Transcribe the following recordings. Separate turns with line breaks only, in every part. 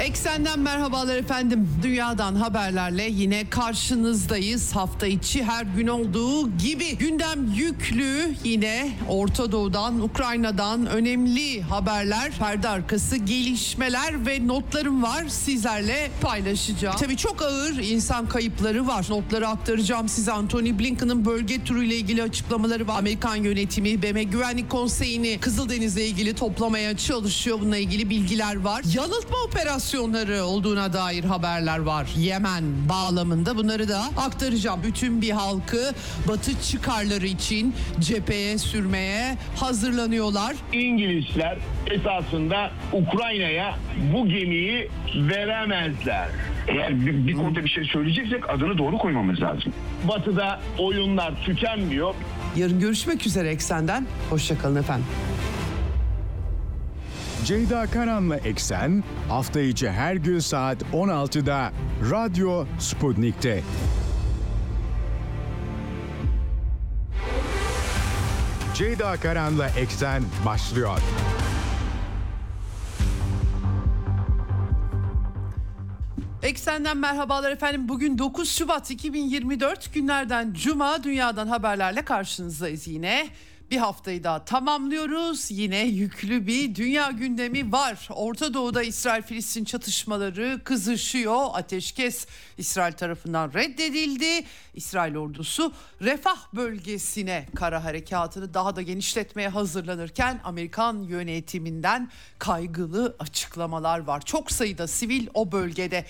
Eksenden merhabalar efendim. Dünyadan haberlerle yine karşınızdayız. Hafta içi her gün olduğu gibi gündem yüklü yine Orta Doğu'dan, Ukrayna'dan önemli haberler, perde arkası gelişmeler ve notlarım var sizlerle paylaşacağım. Tabii çok ağır insan kayıpları var. Notları aktaracağım size. Anthony Blinken'ın bölge turuyla ilgili açıklamaları var. Amerikan yönetimi BM Güvenlik Konseyi'ni Kızıldeniz'le ilgili toplamaya çalışıyor. Bununla ilgili bilgiler var. Yanıltma operasyonu operasyonları olduğuna dair haberler var. Yemen bağlamında bunları da aktaracağım. Bütün bir halkı batı çıkarları için cepheye sürmeye hazırlanıyorlar.
İngilizler esasında Ukrayna'ya bu gemiyi veremezler.
Eğer bir, bir konuda bir şey söyleyeceksek adını doğru koymamız lazım.
Batı'da oyunlar tükenmiyor.
Yarın görüşmek üzere Eksen'den. Hoşçakalın efendim.
Ceyda Karan'la Eksen hafta içi her gün saat 16'da Radyo Sputnik'te. Ceyda Karan'la Eksen başlıyor.
Eksenden merhabalar efendim. Bugün 9 Şubat 2024 günlerden Cuma dünyadan haberlerle karşınızdayız yine. Bir haftayı daha tamamlıyoruz. Yine yüklü bir dünya gündemi var. Orta Doğu'da İsrail-Filistin çatışmaları kızışıyor. Ateşkes İsrail tarafından reddedildi. İsrail ordusu Refah bölgesine kara harekatını daha da genişletmeye hazırlanırken Amerikan yönetiminden kaygılı açıklamalar var. Çok sayıda sivil o bölgede.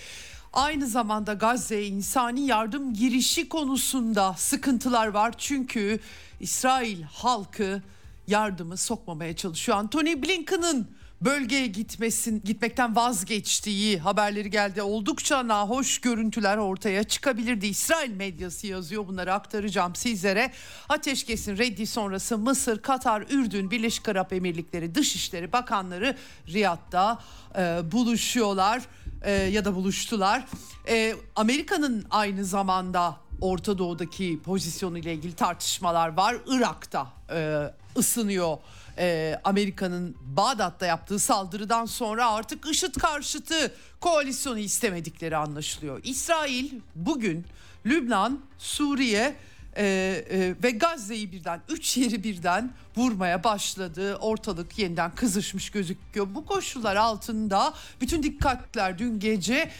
Aynı zamanda Gazze'ye insani yardım girişi konusunda sıkıntılar var. Çünkü İsrail halkı yardımı sokmamaya çalışıyor. Anthony Blinken'ın bölgeye gitmesin gitmekten vazgeçtiği haberleri geldi. Oldukça nahoş görüntüler ortaya çıkabilirdi. İsrail medyası yazıyor bunları aktaracağım sizlere. Ateşkesin reddi sonrası Mısır, Katar, Ürdün, Birleşik Arap Emirlikleri Dışişleri Bakanları Riyad'da e, buluşuyorlar e, ya da buluştular. E, Amerika'nın aynı zamanda Orta Doğu'daki pozisyonu ile ilgili tartışmalar var. Irak'ta e, ısınıyor. E, Amerika'nın Bağdat'ta yaptığı saldırıdan sonra artık IŞİD karşıtı koalisyonu istemedikleri anlaşılıyor. İsrail bugün Lübnan, Suriye e, e, ve Gazze'yi birden üç yeri birden vurmaya başladı. Ortalık yeniden kızışmış gözüküyor. Bu koşullar altında bütün dikkatler dün gece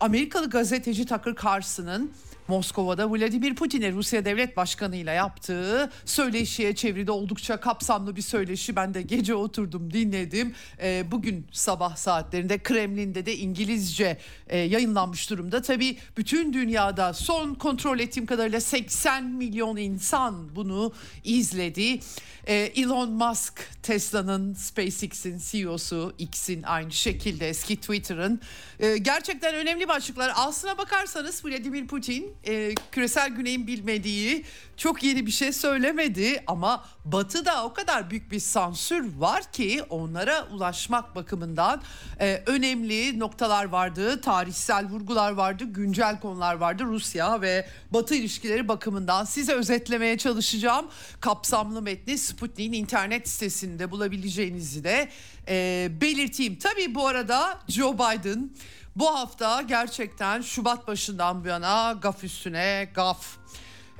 Amerikalı gazeteci Tucker Carlson'ın Moskova'da Vladimir Putin'e Rusya Devlet Başkanı ile yaptığı söyleşiye çevrede oldukça kapsamlı bir söyleşi. Ben de gece oturdum dinledim. E, bugün sabah saatlerinde Kremlin'de de İngilizce e, yayınlanmış durumda. Tabii bütün dünyada son kontrol ettiğim kadarıyla 80 milyon insan bunu izledi. E, Elon Musk Tesla'nın SpaceX'in CEO'su X'in aynı şekilde eski Twitter'ın e, gerçekten önemli başlıklar. Aslına bakarsanız Vladimir Putin e, küresel güneyin bilmediği çok yeni bir şey söylemedi ama Batı'da o kadar büyük bir sansür var ki onlara ulaşmak bakımından e, önemli noktalar vardı, tarihsel vurgular vardı, güncel konular vardı. Rusya ve Batı ilişkileri bakımından size özetlemeye çalışacağım. Kapsamlı metni Sputnik'in internet sitesinde bulabileceğinizi de e, belirteyim. Tabii bu arada Joe Biden bu hafta gerçekten Şubat başından bu yana gaf üstüne gaf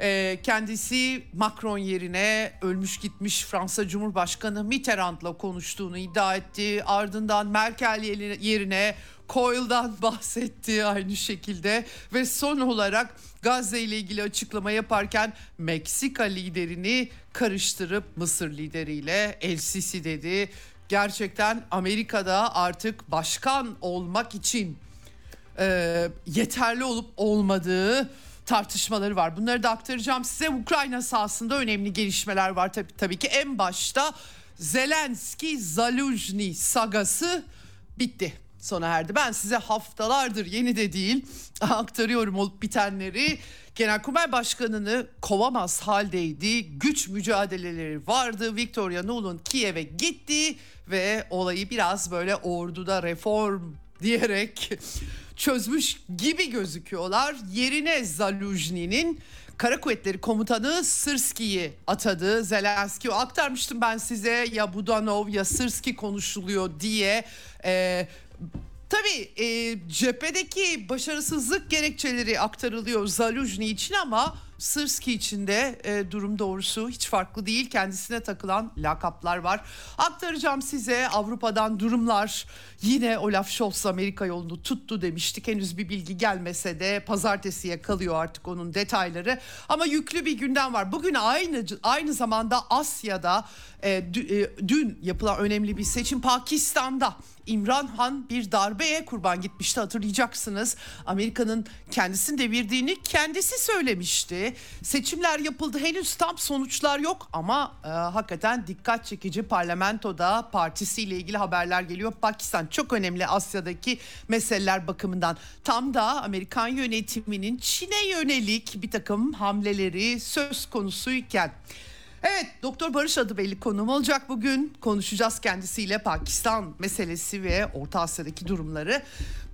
ee, kendisi Macron yerine ölmüş gitmiş Fransa Cumhurbaşkanı Mitterrand'la konuştuğunu iddia etti. Ardından Merkel yerine Koil'dan bahsetti aynı şekilde ve son olarak Gazze ile ilgili açıklama yaparken Meksika liderini karıştırıp Mısır lideriyle El Sisi dedi. Gerçekten Amerika'da artık başkan olmak için e, yeterli olup olmadığı tartışmaları var. Bunları da aktaracağım size. Ukrayna sahasında önemli gelişmeler var tabii, tabii ki. En başta Zelenski Zaluzhny sagası bitti sona erdi. Ben size haftalardır yeni de değil aktarıyorum olup bitenleri. Genelkurmay Başkanı'nı kovamaz haldeydi. Güç mücadeleleri vardı. Victoria Nuland Kiev'e gitti ve olayı biraz böyle orduda reform diyerek çözmüş gibi gözüküyorlar. Yerine Zaluzhny'nin Kara Kuvvetleri Komutanı Sırski'yi atadı. Zelenski aktarmıştım ben size ya Budanov ya Sırski konuşuluyor diye. Ee, Tabii e, cephedeki başarısızlık gerekçeleri aktarılıyor Zaluzhny için ama Sırski için de e, durum doğrusu hiç farklı değil. Kendisine takılan lakaplar var. Aktaracağım size Avrupa'dan durumlar. Yine Olaf Scholz Amerika yolunu tuttu demiştik. Henüz bir bilgi gelmese de pazartesiye kalıyor artık onun detayları. Ama yüklü bir gündem var. Bugün aynı aynı zamanda Asya'da e, e, dün yapılan önemli bir seçim Pakistan'da. İmran Han bir darbeye kurban gitmişti hatırlayacaksınız. Amerika'nın kendisini devirdiğini kendisi söylemişti. Seçimler yapıldı henüz tam sonuçlar yok ama e, hakikaten dikkat çekici parlamentoda partisiyle ilgili haberler geliyor. Pakistan çok önemli Asya'daki meseleler bakımından. Tam da Amerikan yönetiminin Çin'e yönelik bir takım hamleleri söz konusuyken... Evet Doktor Barış adı belli konuğum olacak bugün. Konuşacağız kendisiyle Pakistan meselesi ve Orta Asya'daki durumları.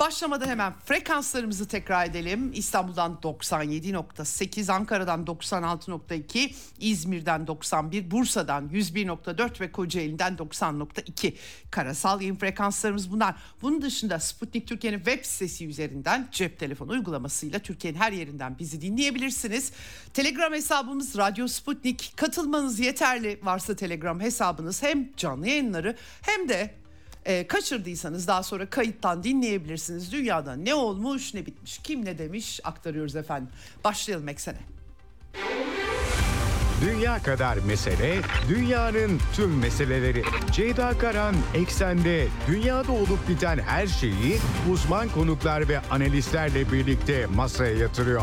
Başlamadan hemen frekanslarımızı tekrar edelim. İstanbul'dan 97.8, Ankara'dan 96.2, İzmir'den 91, Bursa'dan 101.4 ve Kocaeli'den 90.2 karasal yayın frekanslarımız bunlar. Bunun dışında Sputnik Türkiye'nin web sitesi üzerinden cep telefonu uygulamasıyla Türkiye'nin her yerinden bizi dinleyebilirsiniz. Telegram hesabımız Radyo Sputnik. Katılmanız yeterli varsa Telegram hesabınız hem canlı yayınları hem de e, kaçırdıysanız daha sonra kayıttan dinleyebilirsiniz. Dünyada ne olmuş ne bitmiş kim ne demiş aktarıyoruz efendim. Başlayalım eksene.
Dünya kadar mesele, dünyanın tüm meseleleri. Ceyda Karan Eksen'de dünyada olup biten her şeyi uzman konuklar ve analistlerle birlikte masaya yatırıyor.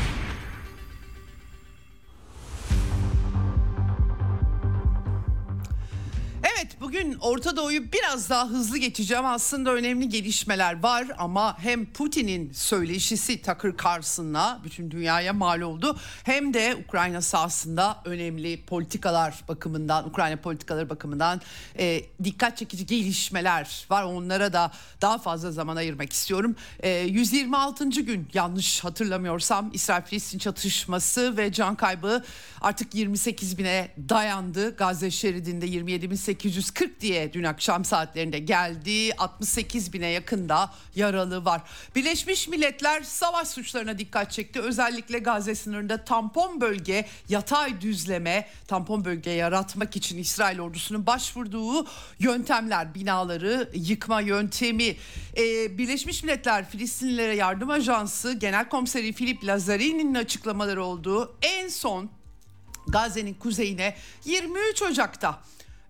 Evet bugün Orta Doğu'yu biraz daha hızlı geçeceğim. Aslında önemli gelişmeler var ama hem Putin'in söyleşisi Tucker Carlson'la bütün dünyaya mal oldu. Hem de Ukrayna sahasında önemli politikalar bakımından, Ukrayna politikaları bakımından e, dikkat çekici gelişmeler var. Onlara da daha fazla zaman ayırmak istiyorum. E, 126. gün yanlış hatırlamıyorsam İsrail-Filistin çatışması ve can kaybı artık 28 bine dayandı. Gazze şeridinde 27.840 diye dün akşam saatlerinde geldi. 68 bine yakında yaralı var. Birleşmiş Milletler savaş suçlarına dikkat çekti. Özellikle Gazze sınırında tampon bölge, yatay düzleme, tampon bölge yaratmak için İsrail ordusunun başvurduğu yöntemler, binaları yıkma yöntemi. Ee, Birleşmiş Milletler Filistinlilere Yardım Ajansı Genel Komiseri Filip Lazarini'nin açıklamaları olduğu en son Gazze'nin kuzeyine 23 Ocak'ta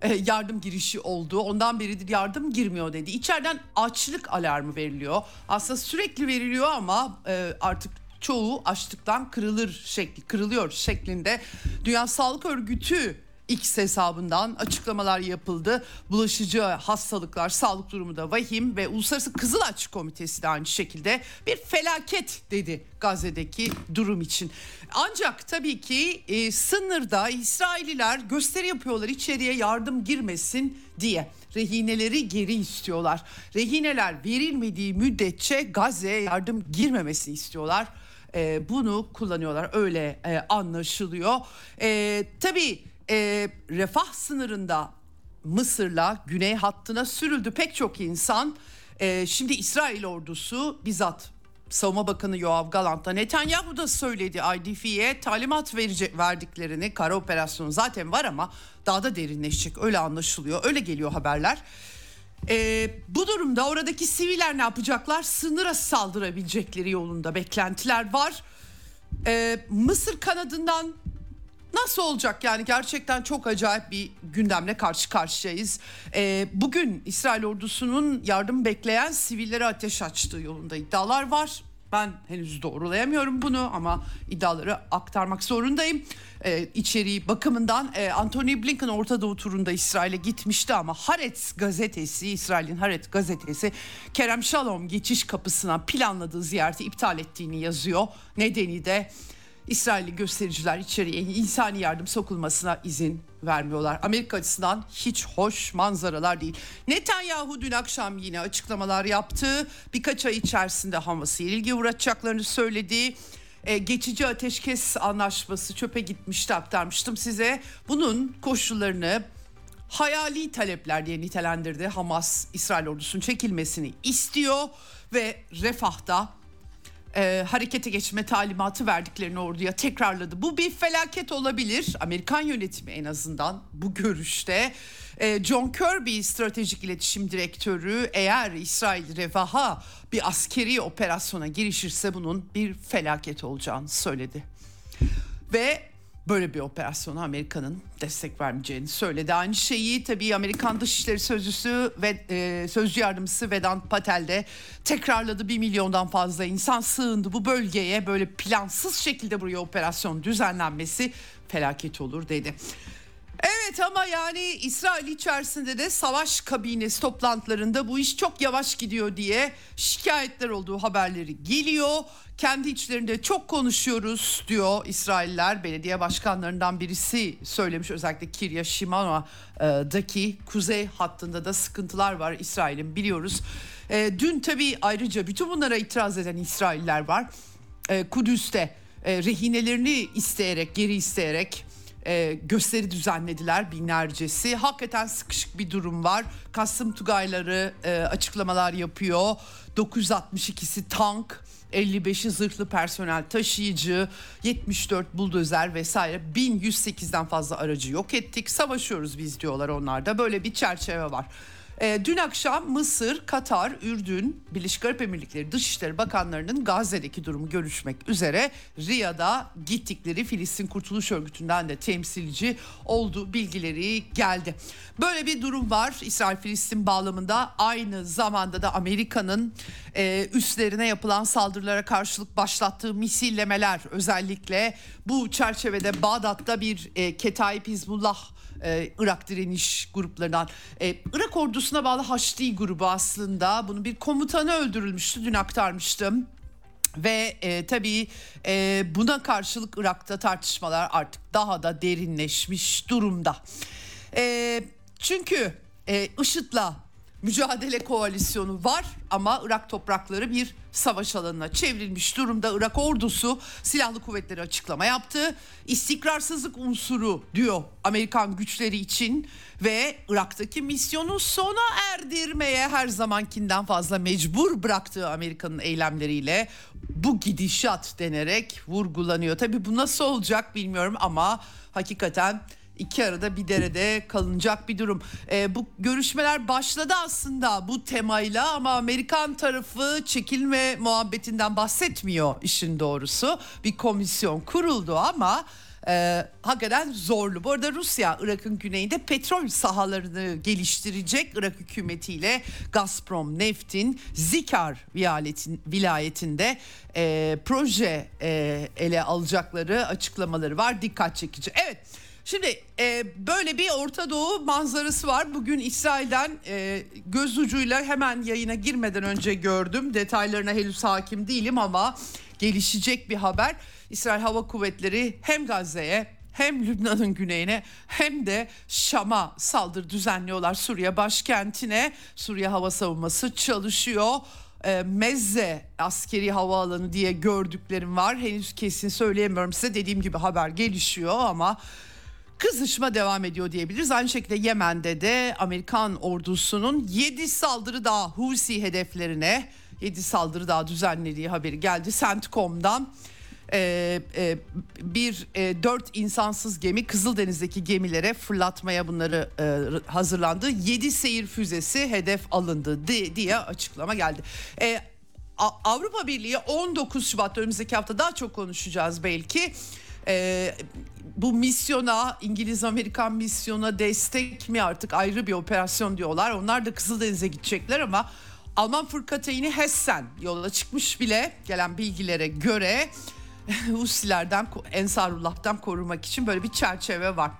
yardım girişi oldu. Ondan beridir yardım girmiyor dedi. İçeriden açlık alarmı veriliyor. Aslında sürekli veriliyor ama e, artık çoğu açlıktan kırılır şekli kırılıyor şeklinde. Dünya Sağlık Örgütü X hesabından açıklamalar yapıldı. Bulaşıcı hastalıklar, sağlık durumu da vahim ve Uluslararası Kızılaç Komitesi de aynı şekilde bir felaket dedi Gazze'deki durum için. Ancak tabii ki e, sınırda İsraililer gösteri yapıyorlar içeriye yardım girmesin diye. Rehineleri geri istiyorlar. Rehineler verilmediği müddetçe Gazze'ye yardım girmemesini istiyorlar. E, bunu kullanıyorlar öyle e, anlaşılıyor. E, tabii e, refah sınırında Mısır'la güney hattına sürüldü pek çok insan. E, şimdi İsrail ordusu bizzat Savunma Bakanı Yoav Galant da Netanyahu da söyledi IDF'ye talimat verecek verdiklerini. Kara operasyonu zaten var ama daha da derinleşecek öyle anlaşılıyor. Öyle geliyor haberler. Ee, bu durumda oradaki siviller ne yapacaklar? Sınıra saldırabilecekleri yolunda beklentiler var. Ee, Mısır kanadından Nasıl olacak yani gerçekten çok acayip bir gündemle karşı karşıyayız. Ee, bugün İsrail ordusunun yardım bekleyen sivillere ateş açtığı yolunda iddialar var. Ben henüz doğrulayamıyorum bunu ama iddiaları aktarmak zorundayım. Ee, içeriği bakımından e, Anthony Blinken Orta Doğu turunda İsrail'e gitmişti ama Haaretz gazetesi, İsrail'in Haaretz gazetesi Kerem Shalom geçiş kapısına planladığı ziyareti iptal ettiğini yazıyor. Nedeni de İsrailli göstericiler içeriye insani yardım sokulmasına izin vermiyorlar. Amerika açısından hiç hoş manzaralar değil. Netanyahu dün akşam yine açıklamalar yaptı. Birkaç ay içerisinde Hamas'ı ilgi uğratacaklarını söyledi. e, geçici ateşkes anlaşması çöpe gitmişti aktarmıştım size. Bunun koşullarını hayali talepler diye nitelendirdi. Hamas İsrail ordusunun çekilmesini istiyor ve Refah'ta e, harekete geçme talimatı verdiklerini orduya tekrarladı. Bu bir felaket olabilir. Amerikan yönetimi en azından bu görüşte. E, John Kirby stratejik iletişim direktörü eğer İsrail Refah'a bir askeri operasyona girişirse bunun bir felaket olacağını söyledi. Ve böyle bir operasyona Amerika'nın destek vermeyeceğini söyledi. Aynı şeyi tabii Amerikan Dışişleri Sözcüsü ve e, Sözcü Yardımcısı Vedant Patel de tekrarladı. Bir milyondan fazla insan sığındı bu bölgeye. Böyle plansız şekilde buraya operasyon düzenlenmesi felaket olur dedi. Evet ama yani İsrail içerisinde de savaş kabinesi toplantılarında bu iş çok yavaş gidiyor diye şikayetler olduğu haberleri geliyor. Kendi içlerinde çok konuşuyoruz diyor İsrailler. Belediye başkanlarından birisi söylemiş özellikle Kirya Shimano'daki kuzey hattında da sıkıntılar var İsrail'in biliyoruz. E, dün tabii ayrıca bütün bunlara itiraz eden İsrailler var. E, Kudüs'te e, rehinelerini isteyerek geri isteyerek e, gösteri düzenlediler binlercesi. Hakikaten sıkışık bir durum var. Kasım Tugayları e, açıklamalar yapıyor. 962'si tank, 55'i zırhlı personel taşıyıcı, 74 buldozer vesaire 1108'den fazla aracı yok ettik. Savaşıyoruz biz diyorlar onlar da. Böyle bir çerçeve var. E, dün akşam Mısır, Katar, Ürdün, Birleşik Arap Emirlikleri Dışişleri Bakanlarının Gazze'deki durumu görüşmek üzere Riyad'a gittikleri Filistin Kurtuluş Örgütü'nden de temsilci olduğu bilgileri geldi. Böyle bir durum var İsrail-Filistin bağlamında aynı zamanda da Amerika'nın e, üstlerine yapılan saldırılara karşılık başlattığı misillemeler özellikle bu çerçevede Bağdat'ta bir e, Ketaib Hizbullah e, Irak direniş gruplarından. E, Irak ordusuna bağlı Haçlı grubu aslında. Bunun bir komutanı öldürülmüştü dün aktarmıştım. Ve e, tabii e, buna karşılık Irak'ta tartışmalar artık daha da derinleşmiş durumda. E, çünkü e, IŞİD'le mücadele koalisyonu var ama Irak toprakları bir savaş alanına çevrilmiş durumda. Irak ordusu silahlı kuvvetleri açıklama yaptı. İstikrarsızlık unsuru diyor Amerikan güçleri için ve Irak'taki misyonu sona erdirmeye her zamankinden fazla mecbur bıraktığı Amerika'nın eylemleriyle bu gidişat denerek vurgulanıyor. Tabii bu nasıl olacak bilmiyorum ama hakikaten iki arada bir derede kalınacak bir durum. E, bu görüşmeler başladı aslında bu temayla ama Amerikan tarafı çekilme muhabbetinden bahsetmiyor işin doğrusu. Bir komisyon kuruldu ama e, hakikaten zorlu. Bu arada Rusya Irak'ın güneyinde petrol sahalarını geliştirecek Irak hükümetiyle Gazprom Neft'in Zikar vilayetin, vilayetinde e, proje e, ele alacakları açıklamaları var. Dikkat çekici. Evet. Şimdi e, böyle bir Orta Doğu manzarası var. Bugün İsrail'den e, göz ucuyla hemen yayına girmeden önce gördüm. Detaylarına henüz hakim değilim ama gelişecek bir haber. İsrail Hava Kuvvetleri hem Gazze'ye hem Lübnan'ın güneyine hem de Şam'a saldırı düzenliyorlar Suriye başkentine. Suriye hava savunması çalışıyor. E, Mezze askeri havaalanı diye gördüklerim var. Henüz kesin söyleyemiyorum size. Dediğim gibi haber gelişiyor ama kızışma devam ediyor diyebiliriz. Aynı şekilde Yemen'de de Amerikan ordusunun 7 saldırı daha Husi hedeflerine 7 saldırı daha düzenlediği haberi geldi. CENTCOM'dan e, e, bir e, dört insansız gemi Kızıldeniz'deki gemilere fırlatmaya bunları e, hazırlandı. 7 seyir füzesi hedef alındı diye açıklama geldi. E, Avrupa Birliği 19 Şubat önümüzdeki hafta daha çok konuşacağız belki. E, bu misyona İngiliz Amerikan misyona destek mi artık ayrı bir operasyon diyorlar. Onlar da Kızıldeniz'e gidecekler ama Alman fırkateyni Hessen yola çıkmış bile gelen bilgilere göre Husilerden Ensarullah'tan korumak için böyle bir çerçeve var.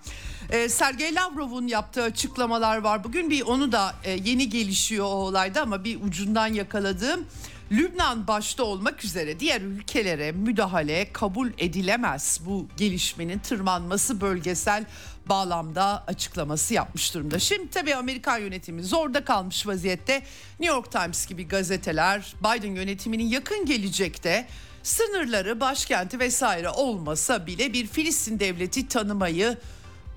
Ee, Sergey Lavrov'un yaptığı açıklamalar var. Bugün bir onu da e, yeni gelişiyor o olayda ama bir ucundan yakaladığım Lübnan başta olmak üzere diğer ülkelere müdahale kabul edilemez. Bu gelişmenin tırmanması bölgesel bağlamda açıklaması yapmış durumda. Şimdi tabii Amerikan yönetimi zorda kalmış vaziyette. New York Times gibi gazeteler Biden yönetiminin yakın gelecekte sınırları, başkenti vesaire olmasa bile bir Filistin devleti tanımayı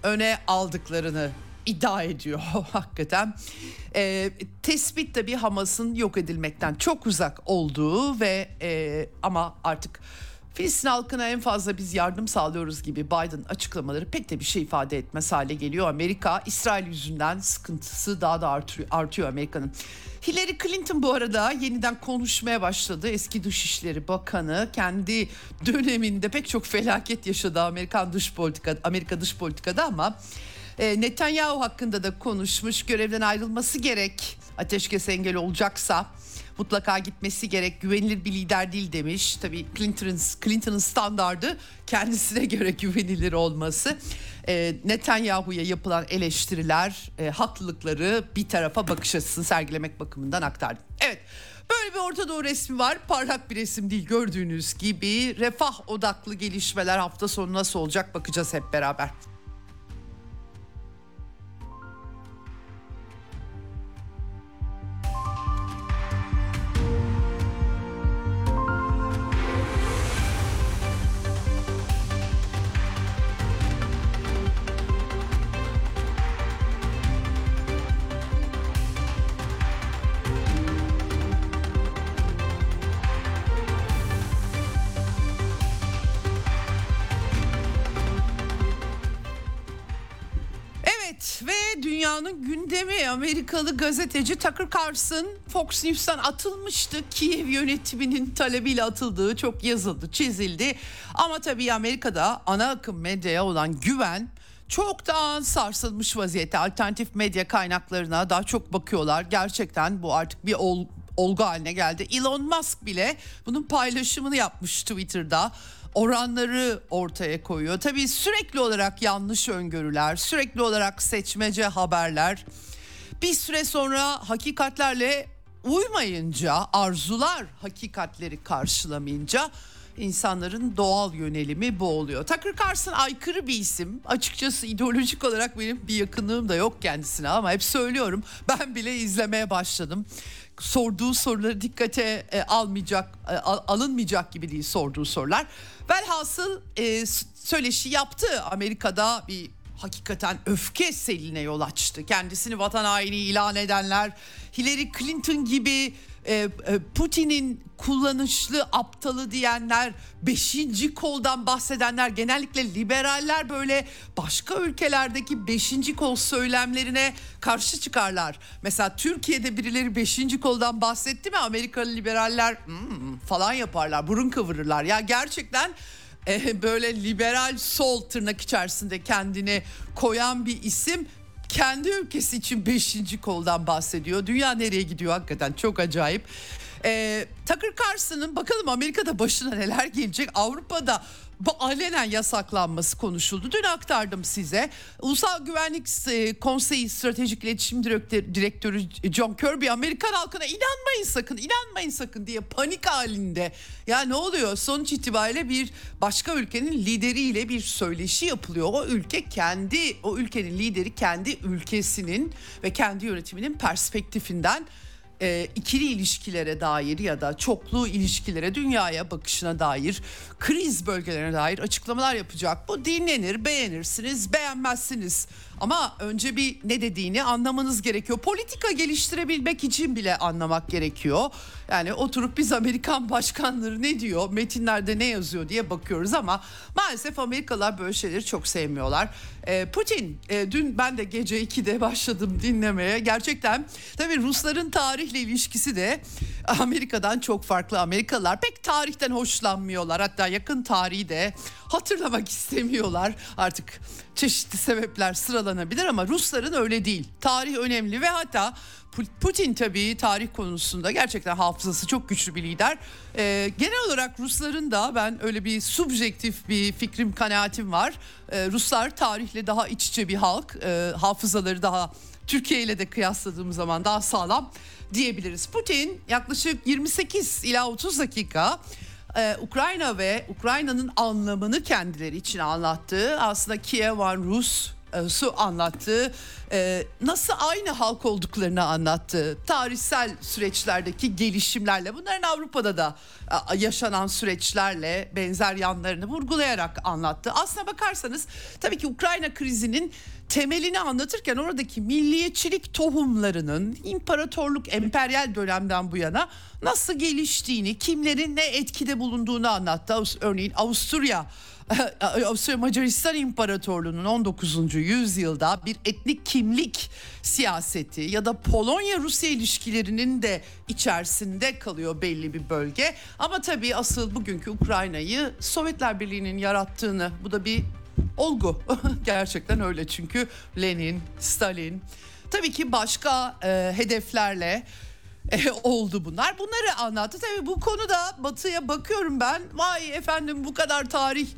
öne aldıklarını iddia ediyor hakikaten. E, tespit tabii Hamas'ın yok edilmekten çok uzak olduğu ve e, ama artık Filistin halkına en fazla biz yardım sağlıyoruz gibi Biden açıklamaları pek de bir şey ifade etmez hale geliyor. Amerika İsrail yüzünden sıkıntısı daha da artıyor, artıyor Amerika'nın. Hillary Clinton bu arada yeniden konuşmaya başladı. Eski Dışişleri Bakanı kendi döneminde pek çok felaket yaşadı Amerikan dış politika Amerika dış politikada ama e, Netanyahu hakkında da konuşmuş. Görevden ayrılması gerek. Ateşkes engel olacaksa mutlaka gitmesi gerek. Güvenilir bir lider değil demiş. Tabii Clinton'ın Clinton'ın standardı kendisine göre güvenilir olması. E, Netanyahu'ya yapılan eleştiriler, e, haklılıkları bir tarafa bakış açısını sergilemek bakımından aktardım. Evet. Böyle bir Orta Doğu resmi var. Parlak bir resim değil gördüğünüz gibi. Refah odaklı gelişmeler hafta sonu nasıl olacak bakacağız hep beraber. Ve dünyanın gündemi Amerikalı gazeteci Tucker Carlson Fox News'tan atılmıştı. Kiev yönetiminin talebiyle atıldığı çok yazıldı, çizildi. Ama tabii Amerika'da ana akım medyaya olan güven çoktan sarsılmış vaziyette. Alternatif medya kaynaklarına daha çok bakıyorlar. Gerçekten bu artık bir ol, olgu haline geldi. Elon Musk bile bunun paylaşımını yapmış Twitter'da oranları ortaya koyuyor. Tabii sürekli olarak yanlış öngörüler, sürekli olarak seçmece haberler. Bir süre sonra hakikatlerle uymayınca, arzular hakikatleri karşılamayınca insanların doğal yönelimi bu oluyor. Tucker Carlson aykırı bir isim. Açıkçası ideolojik olarak benim bir yakınlığım da yok kendisine ama hep söylüyorum. Ben bile izlemeye başladım sorduğu soruları dikkate e, almayacak e, al, alınmayacak gibi değil sorduğu sorular. Velhasıl e, söyleşi yaptı Amerika'da bir hakikaten öfke seline yol açtı. Kendisini vatan haini ilan edenler Hillary Clinton gibi e, e, Putin'in kullanışlı aptalı diyenler, beşinci koldan bahsedenler, genellikle liberaller böyle başka ülkelerdeki beşinci kol söylemlerine karşı çıkarlar. Mesela Türkiye'de birileri beşinci koldan bahsetti mi Amerikalı liberaller hmm, falan yaparlar, burun kıvırırlar. Ya gerçekten e, böyle liberal sol tırnak içerisinde kendini koyan bir isim kendi ülkesi için beşinci koldan bahsediyor. Dünya nereye gidiyor hakikaten çok acayip. Ee, Tucker Carlson'ın bakalım Amerika'da başına neler gelecek. Avrupa'da bu alenen yasaklanması konuşuldu. Dün aktardım size. Ulusal Güvenlik e, Konseyi Stratejik İletişim Direktörü, John Kirby Amerikan halkına inanmayın sakın, inanmayın sakın diye panik halinde. Ya ne oluyor? Sonuç itibariyle bir başka ülkenin lideriyle bir söyleşi yapılıyor. O ülke kendi, o ülkenin lideri kendi ülkesinin ve kendi yönetiminin perspektifinden e, ikili ilişkilere dair ya da çoklu ilişkilere, dünyaya bakışına dair, kriz bölgelerine dair açıklamalar yapacak. Bu dinlenir, beğenirsiniz, beğenmezsiniz. Ama önce bir ne dediğini anlamanız gerekiyor. Politika geliştirebilmek için bile anlamak gerekiyor. Yani oturup biz Amerikan başkanları ne diyor, metinlerde ne yazıyor diye bakıyoruz ama maalesef Amerikalılar böyle şeyleri çok sevmiyorlar. Ee, Putin, e, dün ben de gece 2'de başladım dinlemeye. Gerçekten tabii Rusların tarihle ilişkisi de Amerika'dan çok farklı. Amerikalılar pek tarihten hoşlanmıyorlar. Hatta yakın tarihi de hatırlamak istemiyorlar. Artık çeşitli sebepler sıralanabilir ama Rusların öyle değil. Tarih önemli ve hatta Putin tabii tarih konusunda gerçekten hafızası çok güçlü bir lider. Ee, genel olarak Rusların da ben öyle bir subjektif bir fikrim kanaatim var. Ee, Ruslar tarihle daha iç içe bir halk. Ee, hafızaları daha Türkiye ile de kıyasladığımız zaman daha sağlam diyebiliriz. Putin yaklaşık 28 ila 30 dakika ee, Ukrayna ve Ukrayna'nın anlamını kendileri için anlattığı. Aslında Kiev Rus e, su anlattı. E, nasıl aynı halk olduklarını anlattı. Tarihsel süreçlerdeki gelişimlerle bunların Avrupa'da da e, yaşanan süreçlerle benzer yanlarını vurgulayarak anlattı. Aslına bakarsanız tabii ki Ukrayna krizinin temelini anlatırken oradaki milliyetçilik tohumlarının imparatorluk emperyal dönemden bu yana nasıl geliştiğini, kimlerin ne etkide bulunduğunu anlattı. Örneğin Avusturya Macaristan İmparatorluğu'nun 19. yüzyılda bir etnik kimlik siyaseti ya da Polonya Rusya ilişkilerinin de içerisinde kalıyor belli bir bölge. Ama tabii asıl bugünkü Ukrayna'yı Sovyetler Birliği'nin yarattığını bu da bir olgu. Gerçekten öyle çünkü Lenin, Stalin tabii ki başka e, hedeflerle e, oldu bunlar. Bunları anlattı. Tabii bu konuda batıya bakıyorum ben. Vay efendim bu kadar tarih.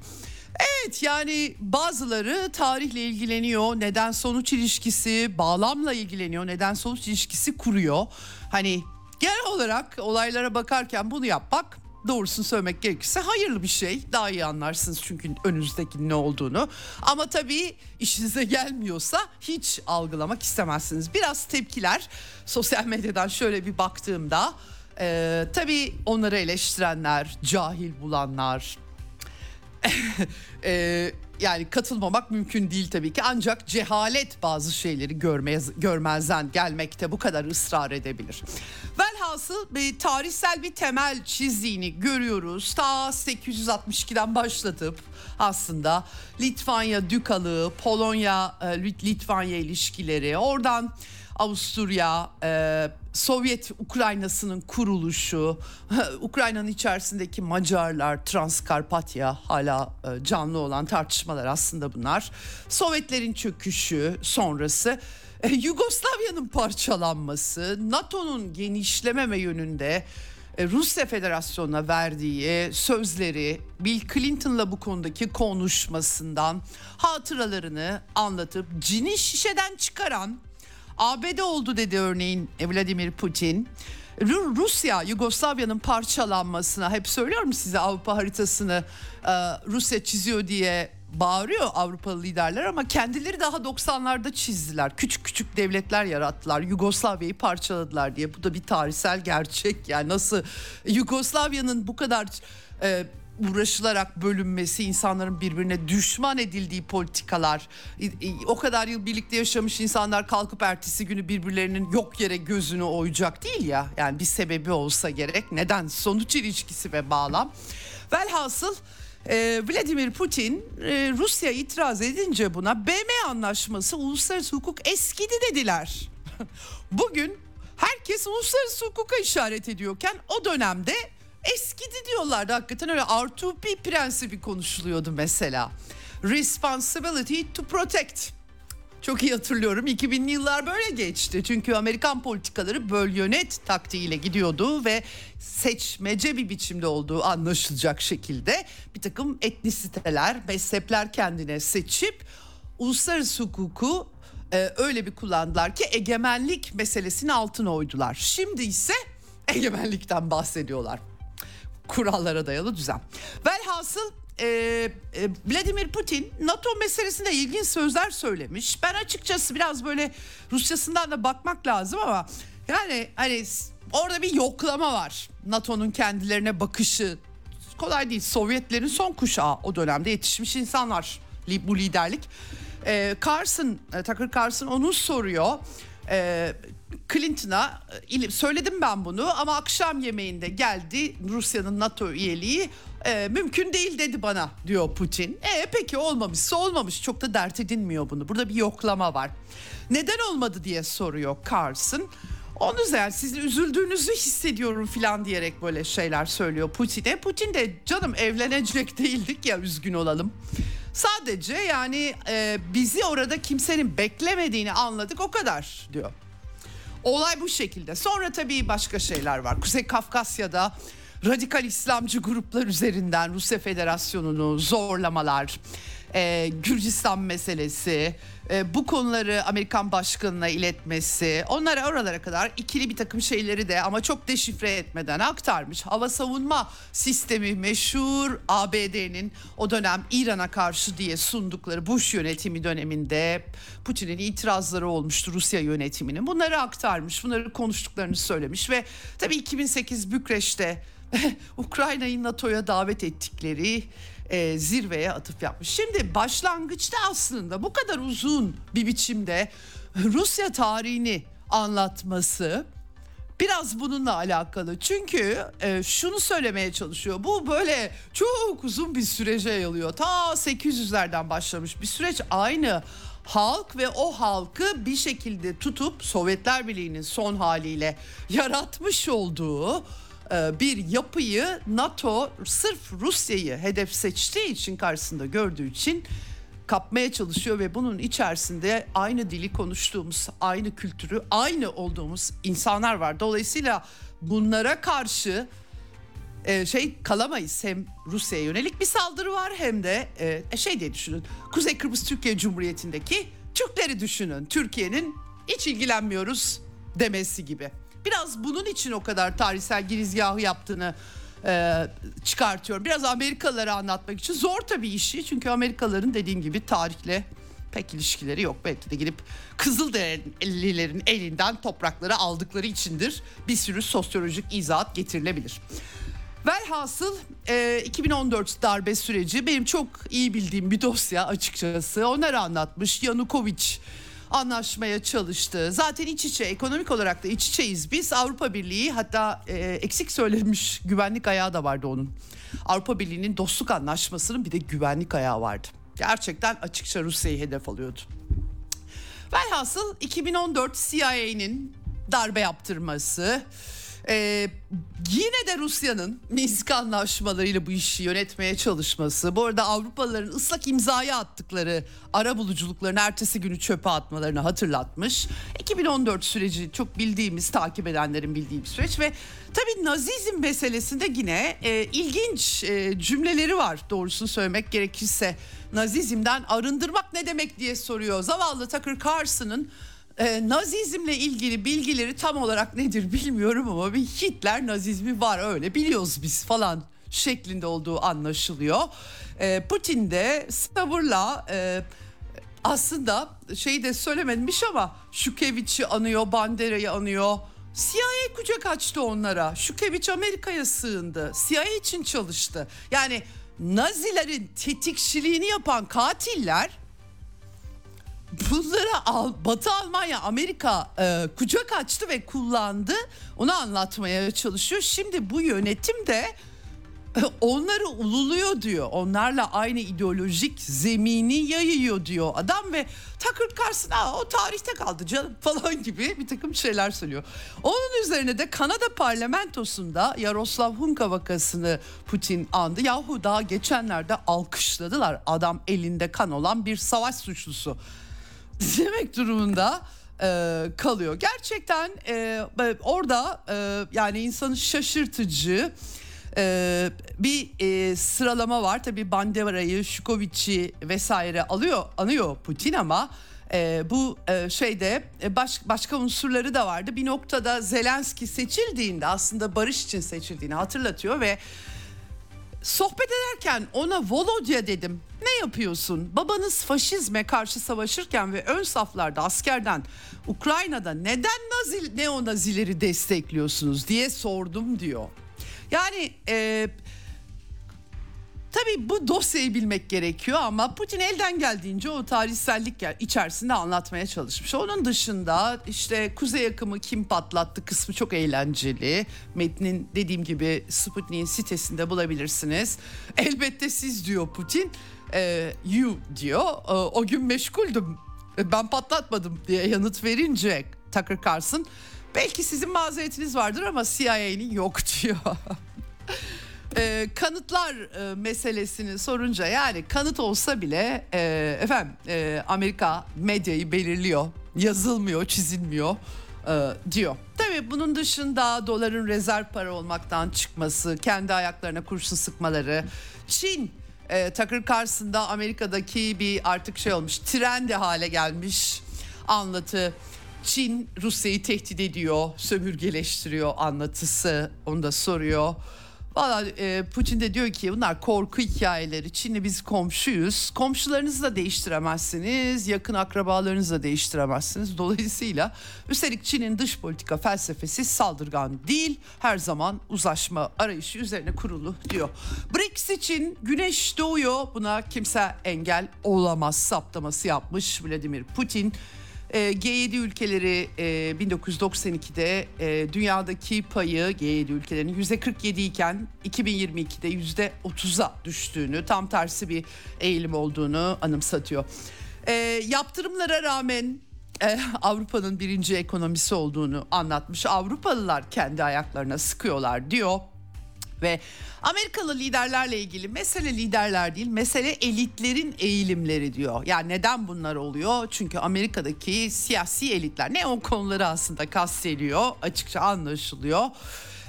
Evet yani bazıları tarihle ilgileniyor. Neden sonuç ilişkisi, bağlamla ilgileniyor. Neden sonuç ilişkisi kuruyor. Hani genel olarak olaylara bakarken bunu yapmak doğrusunu söylemek gerekirse hayırlı bir şey. Daha iyi anlarsınız çünkü önünüzdeki ne olduğunu. Ama tabii işinize gelmiyorsa hiç algılamak istemezsiniz. Biraz tepkiler sosyal medyadan şöyle bir baktığımda e, tabii onları eleştirenler, cahil bulanlar, e, yani katılmamak mümkün değil tabii ki ancak cehalet bazı şeyleri görmez, görmezden gelmekte bu kadar ısrar edebilir. Velhasıl bir tarihsel bir temel çizdiğini görüyoruz. Ta 862'den başlatıp aslında Litvanya Dükalığı, Polonya e, Litvanya ilişkileri, oradan Avusturya, e, Sovyet Ukraynası'nın kuruluşu, Ukrayna'nın içerisindeki Macarlar, Transkarpatya hala e, canlı olan tartışmalar aslında bunlar. Sovyetlerin çöküşü sonrası e, Yugoslavya'nın parçalanması, NATO'nun genişlememe yönünde e, Rusya Federasyonu'na verdiği sözleri Bill Clinton'la bu konudaki konuşmasından hatıralarını anlatıp cini şişeden çıkaran ABD oldu dedi örneğin Vladimir Putin. Rusya Yugoslavya'nın parçalanmasına hep söylüyorum size Avrupa haritasını e, Rusya çiziyor diye bağırıyor Avrupalı liderler ama kendileri daha 90'larda çizdiler. Küçük küçük devletler yarattılar. Yugoslavya'yı parçaladılar diye. Bu da bir tarihsel gerçek. Yani nasıl Yugoslavya'nın bu kadar e, uğraşılarak bölünmesi, insanların birbirine düşman edildiği politikalar, o kadar yıl birlikte yaşamış insanlar kalkıp ertesi günü birbirlerinin yok yere gözünü oyacak değil ya. Yani bir sebebi olsa gerek. Neden? Sonuç ilişkisi ve bağlam. Velhasıl e, Vladimir Putin e, Rusya itiraz edince buna BM anlaşması uluslararası hukuk eskidi dediler. Bugün herkes uluslararası hukuka işaret ediyorken o dönemde eskidi diyorlardı hakikaten öyle R2P prensibi konuşuluyordu mesela. Responsibility to protect. Çok iyi hatırlıyorum 2000'li yıllar böyle geçti. Çünkü Amerikan politikaları böl yönet taktiğiyle gidiyordu ve seçmece bir biçimde olduğu anlaşılacak şekilde bir takım etnisiteler, mezhepler kendine seçip uluslararası hukuku e, öyle bir kullandılar ki egemenlik meselesini altına oydular. Şimdi ise egemenlikten bahsediyorlar kurallara dayalı düzen. Velhasıl e, e, Vladimir Putin NATO meselesinde ilginç sözler söylemiş. Ben açıkçası biraz böyle Rusçasından da bakmak lazım ama yani hani orada bir yoklama var. NATO'nun kendilerine bakışı kolay değil. Sovyetlerin son kuşağı o dönemde yetişmiş insanlar bu liderlik. E, Carson, e, Tucker Carson onu soruyor. E, Clinton'a söyledim ben bunu ama akşam yemeğinde geldi Rusya'nın NATO üyeliği e, mümkün değil dedi bana diyor Putin. E peki olmamışsa olmamış çok da dert edinmiyor bunu. Burada bir yoklama var. Neden olmadı diye soruyor Carson. Onun üzerine sizin üzüldüğünüzü hissediyorum falan diyerek böyle şeyler söylüyor Putin'e. Putin de canım evlenecek değildik ya üzgün olalım. Sadece yani e, bizi orada kimsenin beklemediğini anladık o kadar diyor. Olay bu şekilde. Sonra tabii başka şeyler var. Kuzey Kafkasya'da radikal İslamcı gruplar üzerinden Rusya Federasyonu'nu zorlamalar, e, Gürcistan meselesi, e, bu konuları Amerikan başkanına iletmesi, onlara oralara kadar ikili bir takım şeyleri de ama çok deşifre etmeden aktarmış. Hava savunma sistemi meşhur ABD'nin o dönem İran'a karşı diye sundukları Bush yönetimi döneminde Putin'in itirazları olmuştu Rusya yönetiminin. Bunları aktarmış, bunları konuştuklarını söylemiş ve tabii 2008 Bükreş'te Ukrayna'yı NATO'ya davet ettikleri e, zirveye atıf yapmış. Şimdi başlangıçta aslında bu kadar uzun bir biçimde Rusya tarihini anlatması biraz bununla alakalı. Çünkü e, şunu söylemeye çalışıyor. Bu böyle çok uzun bir sürece yayılıyor. Ta 800'lerden başlamış bir süreç aynı halk ve o halkı bir şekilde tutup Sovyetler Birliği'nin son haliyle yaratmış olduğu bir yapıyı NATO sırf Rusya'yı hedef seçtiği için karşısında gördüğü için kapmaya çalışıyor ve bunun içerisinde aynı dili konuştuğumuz, aynı kültürü, aynı olduğumuz insanlar var. Dolayısıyla bunlara karşı e, şey kalamayız. Hem Rusya'ya yönelik bir saldırı var hem de e, şey diye düşünün. Kuzey Kıbrıs Türkiye Cumhuriyeti'ndeki Türkleri düşünün. Türkiye'nin hiç ilgilenmiyoruz demesi gibi. Biraz bunun için o kadar tarihsel girizgahı yaptığını e, çıkartıyorum. Biraz Amerikalıları anlatmak için zor tabii işi. Çünkü Amerikalıların dediğim gibi tarihle pek ilişkileri yok. Belki de gidip Kızılderililerin elinden toprakları aldıkları içindir. Bir sürü sosyolojik izahat getirilebilir. Velhasıl e, 2014 darbe süreci benim çok iyi bildiğim bir dosya açıkçası. Onları anlatmış Yanukovic anlaşmaya çalıştı. Zaten iç içe ekonomik olarak da iç içeyiz biz. Avrupa Birliği hatta e, eksik söylemiş güvenlik ayağı da vardı onun. Avrupa Birliği'nin dostluk anlaşmasının bir de güvenlik ayağı vardı. Gerçekten açıkça Rusya'yı hedef alıyordu. Velhasıl 2014 CIA'nin darbe yaptırması, ee, yine de Rusya'nın Minsk anlaşmalarıyla bu işi yönetmeye çalışması. Bu arada Avrupalıların ıslak imzayı attıkları ara buluculukların ertesi günü çöpe atmalarını hatırlatmış. 2014 süreci çok bildiğimiz, takip edenlerin bildiği bir süreç ve tabii Nazizm meselesinde yine e, ilginç e, cümleleri var doğrusunu söylemek gerekirse. Nazizmden arındırmak ne demek diye soruyor. Zavallı Tucker Carlson'ın e, Nazizmle ilgili bilgileri tam olarak nedir bilmiyorum ama bir Hitler Nazizmi var öyle biliyoruz biz falan şeklinde olduğu anlaşılıyor. E, Putin de sabırla e, aslında şeyi de söylememiş ama Şukeviç'i anıyor, Bandera'yı anıyor. CIA kucak açtı onlara. Şukeviç Amerika'ya sığındı. CIA için çalıştı. Yani Nazilerin tetikçiliğini yapan katiller bunları al, Batı Almanya, Amerika e, kucak açtı ve kullandı. Onu anlatmaya çalışıyor. Şimdi bu yönetim de e, onları ululuyor diyor. Onlarla aynı ideolojik zemini yayıyor diyor adam ve Tucker Carlson o tarihte kaldı canım falan gibi bir takım şeyler söylüyor. Onun üzerine de Kanada parlamentosunda Yaroslav Hunka vakasını Putin andı. Yahu daha geçenlerde alkışladılar adam elinde kan olan bir savaş suçlusu demek durumunda e, kalıyor. Gerçekten e, orada e, yani insanı şaşırtıcı e, bir e, sıralama var. Tabi Bandera'yı, Şukovic'i vesaire alıyor, anıyor Putin ama e, bu e, şeyde e, baş, başka unsurları da vardı. Bir noktada Zelenski seçildiğinde aslında barış için seçildiğini hatırlatıyor ve sohbet ederken ona Volodya dedim. Ne yapıyorsun? Babanız faşizme karşı savaşırken ve ön saflarda askerden Ukrayna'da neden Nazi, neonazileri destekliyorsunuz diye sordum diyor. Yani e, Tabii bu dosyayı bilmek gerekiyor ama Putin elden geldiğince o tarihsellik içerisinde anlatmaya çalışmış. Onun dışında işte kuzey akımı kim patlattı kısmı çok eğlenceli. Metnin dediğim gibi Sputnik'in sitesinde bulabilirsiniz. Elbette siz diyor Putin. E, you diyor. E, o gün meşguldüm. E, ben patlatmadım diye yanıt verince Tucker Carlson belki sizin mazeretiniz vardır ama CIA'nin yok diyor. E, kanıtlar e, meselesini sorunca yani kanıt olsa bile e, efendim e, Amerika medyayı belirliyor yazılmıyor çizilmiyor e, diyor. Tabii bunun dışında doların rezerv para olmaktan çıkması kendi ayaklarına kurşun sıkmaları Çin e, Tucker Carlson'da Amerika'daki bir artık şey olmuş trendi hale gelmiş anlatı. Çin Rusya'yı tehdit ediyor, sömürgeleştiriyor anlatısı onu da soruyor. Valla e, Putin de diyor ki bunlar korku hikayeleri. Çin'le biz komşuyuz. Komşularınızı da değiştiremezsiniz. Yakın akrabalarınızı da değiştiremezsiniz. Dolayısıyla üstelik Çin'in dış politika felsefesi saldırgan değil. Her zaman uzlaşma arayışı üzerine kurulu diyor. BRICS için güneş doğuyor. Buna kimse engel olamaz saptaması yapmış Vladimir Putin. E, G7 ülkeleri e, 1992'de e, dünyadaki payı G7 ülkelerinin %47 iken 2022'de %30'a düştüğünü tam tersi bir eğilim olduğunu anımsatıyor. E, yaptırımlara rağmen e, Avrupa'nın birinci ekonomisi olduğunu anlatmış. Avrupalılar kendi ayaklarına sıkıyorlar diyor. Ve Amerikalı liderlerle ilgili mesele liderler değil, mesele elitlerin eğilimleri diyor. Yani neden bunlar oluyor? Çünkü Amerika'daki siyasi elitler ne o konuları aslında kastediyor, açıkça anlaşılıyor.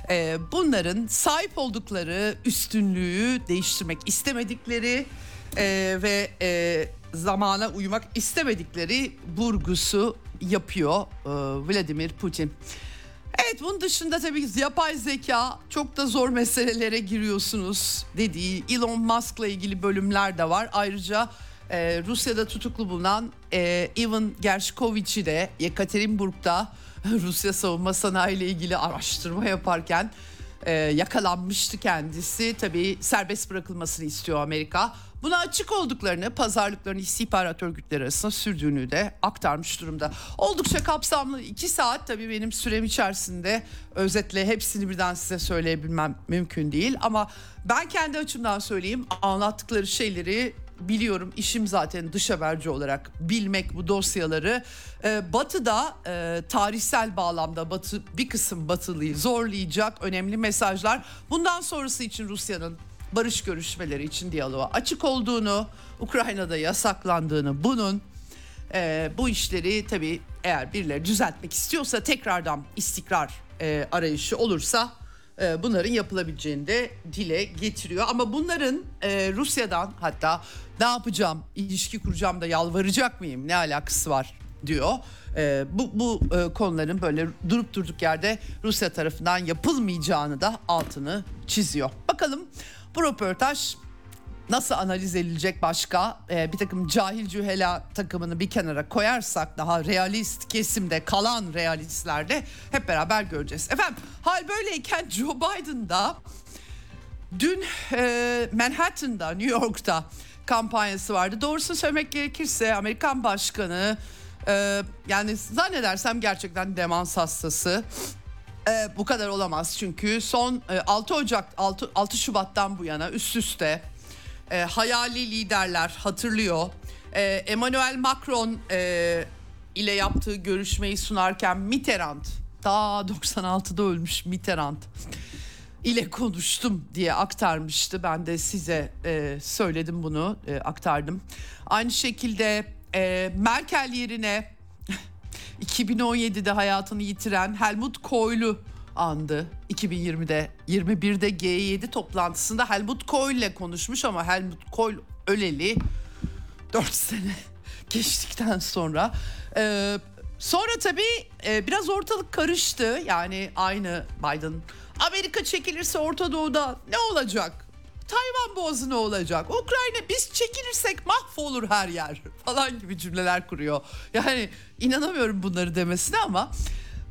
Ee, bunların sahip oldukları üstünlüğü değiştirmek istemedikleri e, ve e, zamana uymak istemedikleri vurgusu yapıyor e, Vladimir Putin. Evet bunun dışında tabii yapay zeka çok da zor meselelere giriyorsunuz dediği Elon Musk'la ilgili bölümler de var. Ayrıca e, Rusya'da tutuklu bulunan e, Ivan Gershkovic'i de Yekaterinburg'da Rusya savunma sanayi ile ilgili araştırma yaparken e, yakalanmıştı kendisi. Tabii serbest bırakılmasını istiyor Amerika. Buna açık olduklarını, pazarlıklarını istihbarat örgütleri arasında sürdüğünü de aktarmış durumda. Oldukça kapsamlı iki saat tabii benim sürem içerisinde özetle hepsini birden size söyleyebilmem mümkün değil. Ama ben kendi açımdan söyleyeyim anlattıkları şeyleri biliyorum işim zaten dış haberci olarak bilmek bu dosyaları. Ee, batı'da e, tarihsel bağlamda Batı bir kısım Batılıyı zorlayacak önemli mesajlar. Bundan sonrası için Rusya'nın barış görüşmeleri için diyaloğa açık olduğunu, Ukrayna'da yasaklandığını, bunun e, bu işleri tabii eğer birileri düzeltmek istiyorsa tekrardan istikrar e, arayışı olursa e, bunların yapılabileceğini de dile getiriyor. Ama bunların e, Rusya'dan hatta ne yapacağım, ilişki kuracağım da yalvaracak mıyım, ne alakası var diyor. E, bu bu e, konuların böyle durup durduk yerde Rusya tarafından yapılmayacağını da altını çiziyor. Bakalım bu röportaj nasıl analiz edilecek başka ee, bir takım cahil cühela takımını bir kenara koyarsak daha realist kesimde kalan realistlerde hep beraber göreceğiz. Efendim hal böyleyken Joe Biden da dün e, Manhattan'da New York'ta kampanyası vardı. Doğrusunu söylemek gerekirse Amerikan başkanı e, yani zannedersem gerçekten demans hastası. E, bu kadar olamaz çünkü son e, 6 Ocak 6, 6 Şubat'tan bu yana üst üste e, hayali liderler hatırlıyor. E, Emmanuel Macron e, ile yaptığı görüşmeyi sunarken Mitterrand daha 96'da ölmüş Mitterrand ile konuştum diye aktarmıştı. Ben de size e, söyledim bunu e, aktardım. Aynı şekilde e, Merkel yerine 2017'de hayatını yitiren Helmut Kohl'u andı. 2020'de 21'de G7 toplantısında Helmut Kohl ile konuşmuş ama Helmut Kohl öleli 4 sene geçtikten sonra ee, sonra tabii e, biraz ortalık karıştı. Yani aynı Biden Amerika çekilirse Orta Doğu'da ne olacak? Tayvan boğazı olacak? Ukrayna biz çekilirsek mahvolur her yer falan gibi cümleler kuruyor. Yani inanamıyorum bunları demesine ama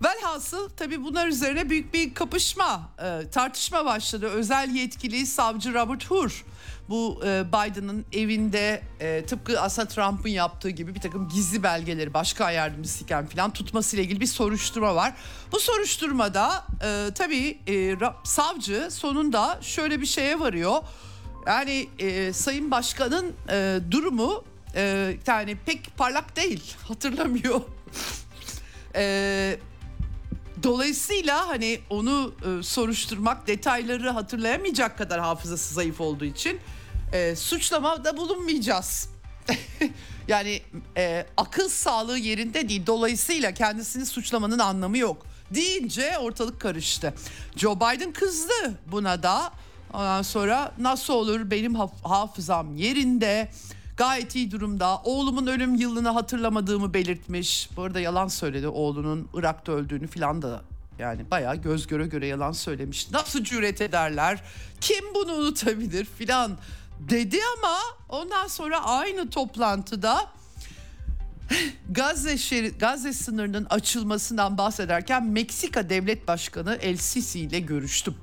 velhasıl tabii bunlar üzerine büyük bir kapışma, e, tartışma başladı. Özel yetkili savcı Robert Hur bu e, Biden'ın evinde e, tıpkı aslında Trump'ın yaptığı gibi bir takım gizli belgeleri başka yardımcısıyken falan tutmasıyla ilgili bir soruşturma var. Bu soruşturmada e, tabii e, savcı sonunda şöyle bir şeye varıyor. Yani e, Sayın Başkan'ın e, durumu e, yani pek parlak değil hatırlamıyor. e, Dolayısıyla hani onu e, soruşturmak, detayları hatırlayamayacak kadar hafızası zayıf olduğu için e, suçlamada bulunmayacağız. yani e, akıl sağlığı yerinde değil. Dolayısıyla kendisini suçlamanın anlamı yok. Deyince ortalık karıştı. Joe Biden kızdı buna da. Ondan sonra nasıl olur benim hafızam yerinde gayet iyi durumda. Oğlumun ölüm yılını hatırlamadığımı belirtmiş. Bu arada yalan söyledi oğlunun Irak'ta öldüğünü filan da yani bayağı göz göre göre yalan söylemiş. Nasıl cüret ederler? Kim bunu unutabilir filan dedi ama ondan sonra aynı toplantıda Gazze şeri, Gazze sınırının açılmasından bahsederken Meksika Devlet Başkanı El Sisi ile görüştüm.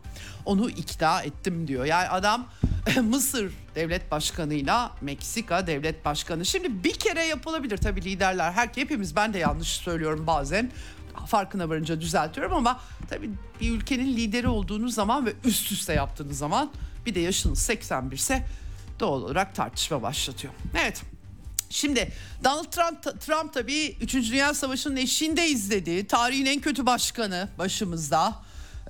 Onu ikna ettim diyor. Yani adam Mısır Devlet Başkanı'yla Meksika Devlet Başkanı. Şimdi bir kere yapılabilir tabii liderler. Her hepimiz ben de yanlış söylüyorum bazen. Farkına varınca düzeltiyorum ama tabii bir ülkenin lideri olduğunuz zaman ve üst üste yaptığınız zaman bir de yaşınız 81 ise doğal olarak tartışma başlatıyor. Evet Şimdi Donald Trump, Trump tabii 3. Dünya Savaşı'nın eşiğinde izledi. Tarihin en kötü başkanı başımızda.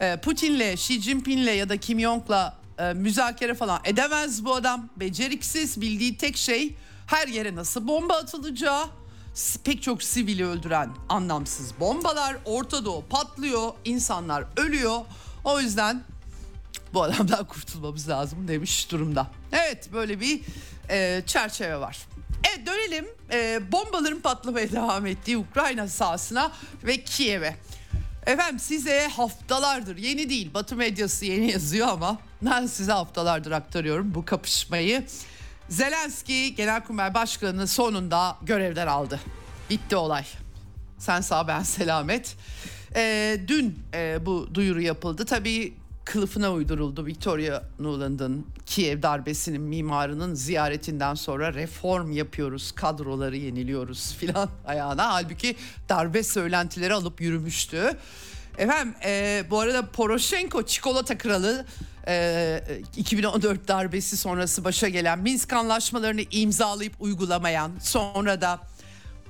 Ee, Putin'le, Xi Jinping'le ya da Kim Jong'la e, müzakere falan edemez bu adam. Beceriksiz bildiği tek şey her yere nasıl bomba atılacağı. Pek çok sivili öldüren anlamsız bombalar. Orta Doğu patlıyor, insanlar ölüyor. O yüzden bu adamdan kurtulmamız lazım demiş durumda. Evet böyle bir e, çerçeve var. Evet dönelim e, bombaların patlamaya devam ettiği Ukrayna sahasına ve Kiev'e. Efendim size haftalardır yeni değil Batı medyası yeni yazıyor ama ben size haftalardır aktarıyorum bu kapışmayı. Zelenski Genelkurmay Başkanı sonunda görevden aldı. Bitti olay. Sen sağ ben selamet. Ee, dün e, bu duyuru yapıldı. Tabii kılıfına uyduruldu. Victoria Nuland'ın Kiev darbesinin mimarının ziyaretinden sonra reform yapıyoruz, kadroları yeniliyoruz filan ayağına. Halbuki darbe söylentileri alıp yürümüştü. Efendim e, bu arada Poroshenko çikolata kralı e, 2014 darbesi sonrası başa gelen Minsk anlaşmalarını imzalayıp uygulamayan sonra da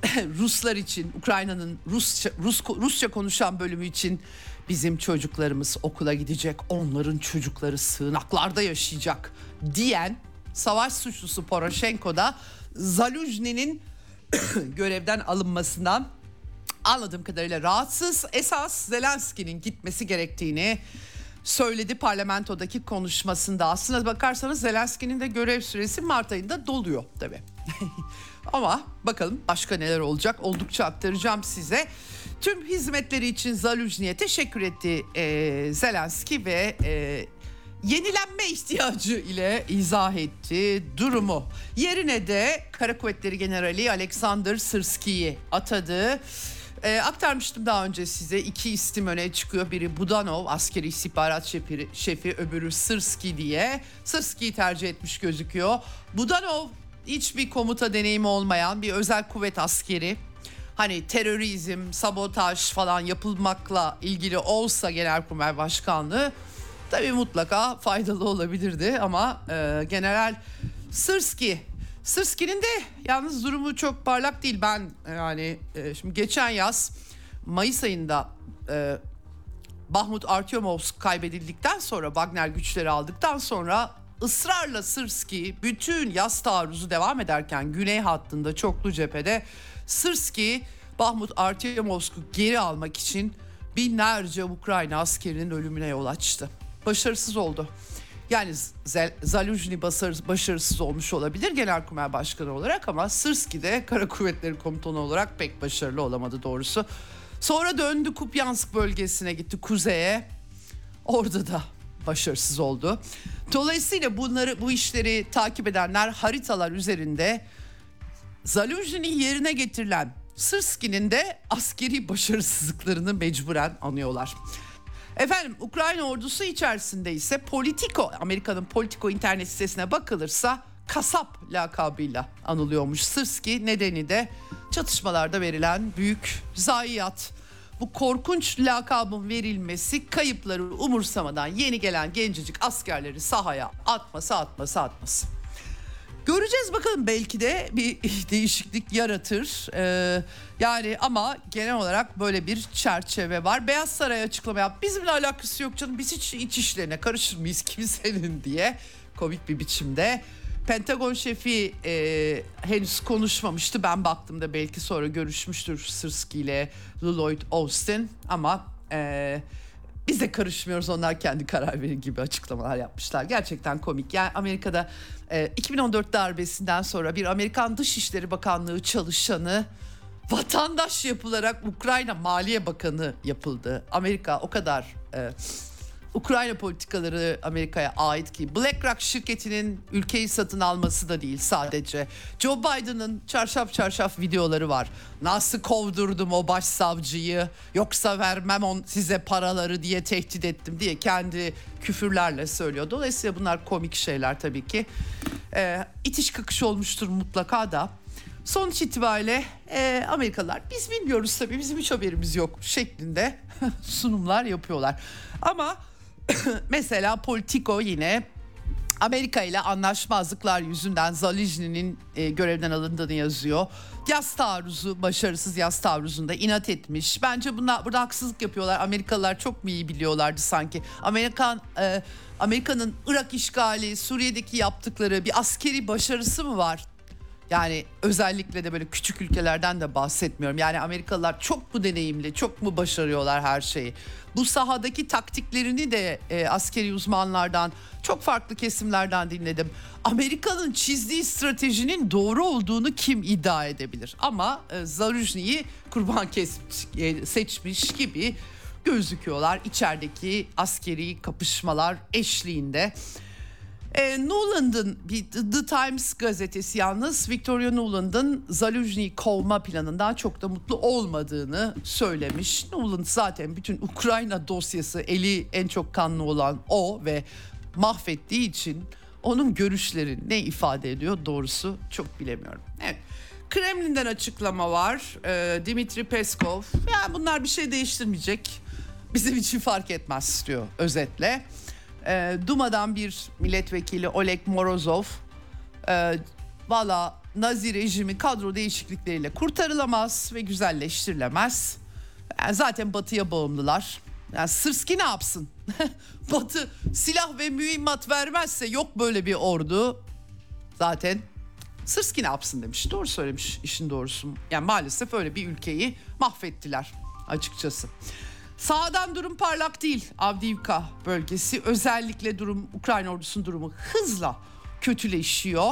Ruslar için Ukrayna'nın Rusça, Rus, Rusça konuşan bölümü için bizim çocuklarımız okula gidecek, onların çocukları sığınaklarda yaşayacak diyen savaş suçlusu Poroshenko da Zaluzhny'nin görevden alınmasından anladığım kadarıyla rahatsız. Esas Zelenski'nin gitmesi gerektiğini söyledi parlamentodaki konuşmasında. Aslına bakarsanız Zelenski'nin de görev süresi Mart ayında doluyor tabii. Ama bakalım başka neler olacak oldukça aktaracağım size. Tüm hizmetleri için Zaluzhny'e teşekkür etti e, Zelenski ve e, yenilenme ihtiyacı ile izah etti durumu. Yerine de Kara Kuvvetleri Generali Alexander Sırski'yi atadı. E, aktarmıştım daha önce size iki isim öne çıkıyor. Biri Budanov askeri istihbarat şefi, şefi öbürü Sırski diye. Sırski'yi tercih etmiş gözüküyor. Budanov hiçbir komuta deneyimi olmayan bir özel kuvvet askeri hani terörizm, sabotaj falan yapılmakla ilgili olsa Genelkurmay Başkanlığı tabii mutlaka faydalı olabilirdi ama e, General Sırski Sırski'nin de yalnız durumu çok parlak değil. Ben yani e, şimdi geçen yaz Mayıs ayında e, Bahmut Artyomovsk kaybedildikten sonra Wagner güçleri aldıktan sonra ısrarla Sırski bütün yaz taarruzu devam ederken güney hattında çoklu cephede Sırski Bahmut Artyomovsk'u geri almak için binlerce Ukrayna askerinin ölümüne yol açtı. Başarısız oldu. Yani Zaluzhny başarısız olmuş olabilir Genelkurmay Başkanı olarak ama Sırski de Kara Kuvvetleri Komutanı olarak pek başarılı olamadı doğrusu. Sonra döndü Kupyansk bölgesine gitti kuzeye. Orada da başarısız oldu. Dolayısıyla bunları bu işleri takip edenler haritalar üzerinde Zaluzhny'nin yerine getirilen Sırski'nin de askeri başarısızlıklarını mecburen anıyorlar. Efendim Ukrayna ordusu içerisinde ise Politico, Amerika'nın Politico internet sitesine bakılırsa kasap lakabıyla anılıyormuş Sırski. Nedeni de çatışmalarda verilen büyük zayiat. Bu korkunç lakabın verilmesi kayıpları umursamadan yeni gelen gencecik askerleri sahaya atması atması atması. Göreceğiz bakalım belki de bir değişiklik yaratır. Ee, yani ama genel olarak böyle bir çerçeve var. Beyaz Saray açıklama yap. Bizimle alakası yok canım. Biz hiç iç işlerine karışır mıyız kimsenin diye komik bir biçimde. Pentagon şefi e, henüz konuşmamıştı. Ben baktığımda belki sonra görüşmüştür Sırski ile Lloyd Austin ama e, biz de karışmıyoruz onlar kendi karar verir gibi açıklamalar yapmışlar. Gerçekten komik. Yani Amerika'da e, 2014 darbesinden sonra bir Amerikan Dışişleri Bakanlığı çalışanı vatandaş yapılarak Ukrayna Maliye Bakanı yapıldı. Amerika o kadar e, Ukrayna politikaları Amerika'ya ait ki BlackRock şirketinin ülkeyi satın alması da değil sadece. Joe Biden'ın çarşaf çarşaf videoları var. Nasıl kovdurdum o başsavcıyı yoksa vermem on size paraları diye tehdit ettim diye kendi küfürlerle söylüyor. Dolayısıyla bunlar komik şeyler tabii ki. Ee, itiş kakış olmuştur mutlaka da. Sonuç itibariyle e, Amerikalılar biz bilmiyoruz tabii bizim hiç haberimiz yok şeklinde sunumlar yapıyorlar. Ama mesela Politico yine Amerika ile anlaşmazlıklar yüzünden Zalizny'nin e, görevden alındığını yazıyor. Yaz taarruzu, başarısız yaz taarruzunda inat etmiş. Bence bunlar burada haksızlık yapıyorlar. Amerikalılar çok mu iyi biliyorlardı sanki? Amerikan e, Amerika'nın Irak işgali, Suriye'deki yaptıkları bir askeri başarısı mı var? Yani özellikle de böyle küçük ülkelerden de bahsetmiyorum. Yani Amerikalılar çok mu deneyimli, çok mu başarıyorlar her şeyi? Bu sahadaki taktiklerini de e, askeri uzmanlardan, çok farklı kesimlerden dinledim. Amerika'nın çizdiği stratejinin doğru olduğunu kim iddia edebilir? Ama e, Zarujni'yi kurban kesmiş, e, seçmiş gibi gözüküyorlar içerideki askeri kapışmalar eşliğinde. E, Nuland'ın The Times gazetesi yalnız Victoria Nuland'ın Zaluzhny'i kovma planından çok da mutlu olmadığını söylemiş. Nuland zaten bütün Ukrayna dosyası eli en çok kanlı olan o ve mahvettiği için onun görüşleri ne ifade ediyor doğrusu çok bilemiyorum. Evet. Kremlin'den açıklama var. E, Dimitri Peskov. Ya bunlar bir şey değiştirmeyecek. Bizim için fark etmez diyor özetle. E, Duma'dan bir milletvekili Oleg Morozov e, valla Nazi rejimi kadro değişiklikleriyle kurtarılamaz ve güzelleştirilemez. Yani zaten batıya bağımlılar. Yani Sırski ne yapsın? Batı silah ve mühimmat vermezse yok böyle bir ordu. Zaten Sırski ne yapsın demiş. Doğru söylemiş işin doğrusu. Yani maalesef öyle bir ülkeyi mahvettiler açıkçası. Sağdan durum parlak değil. Avdiivka bölgesi özellikle durum Ukrayna ordusunun durumu hızla kötüleşiyor.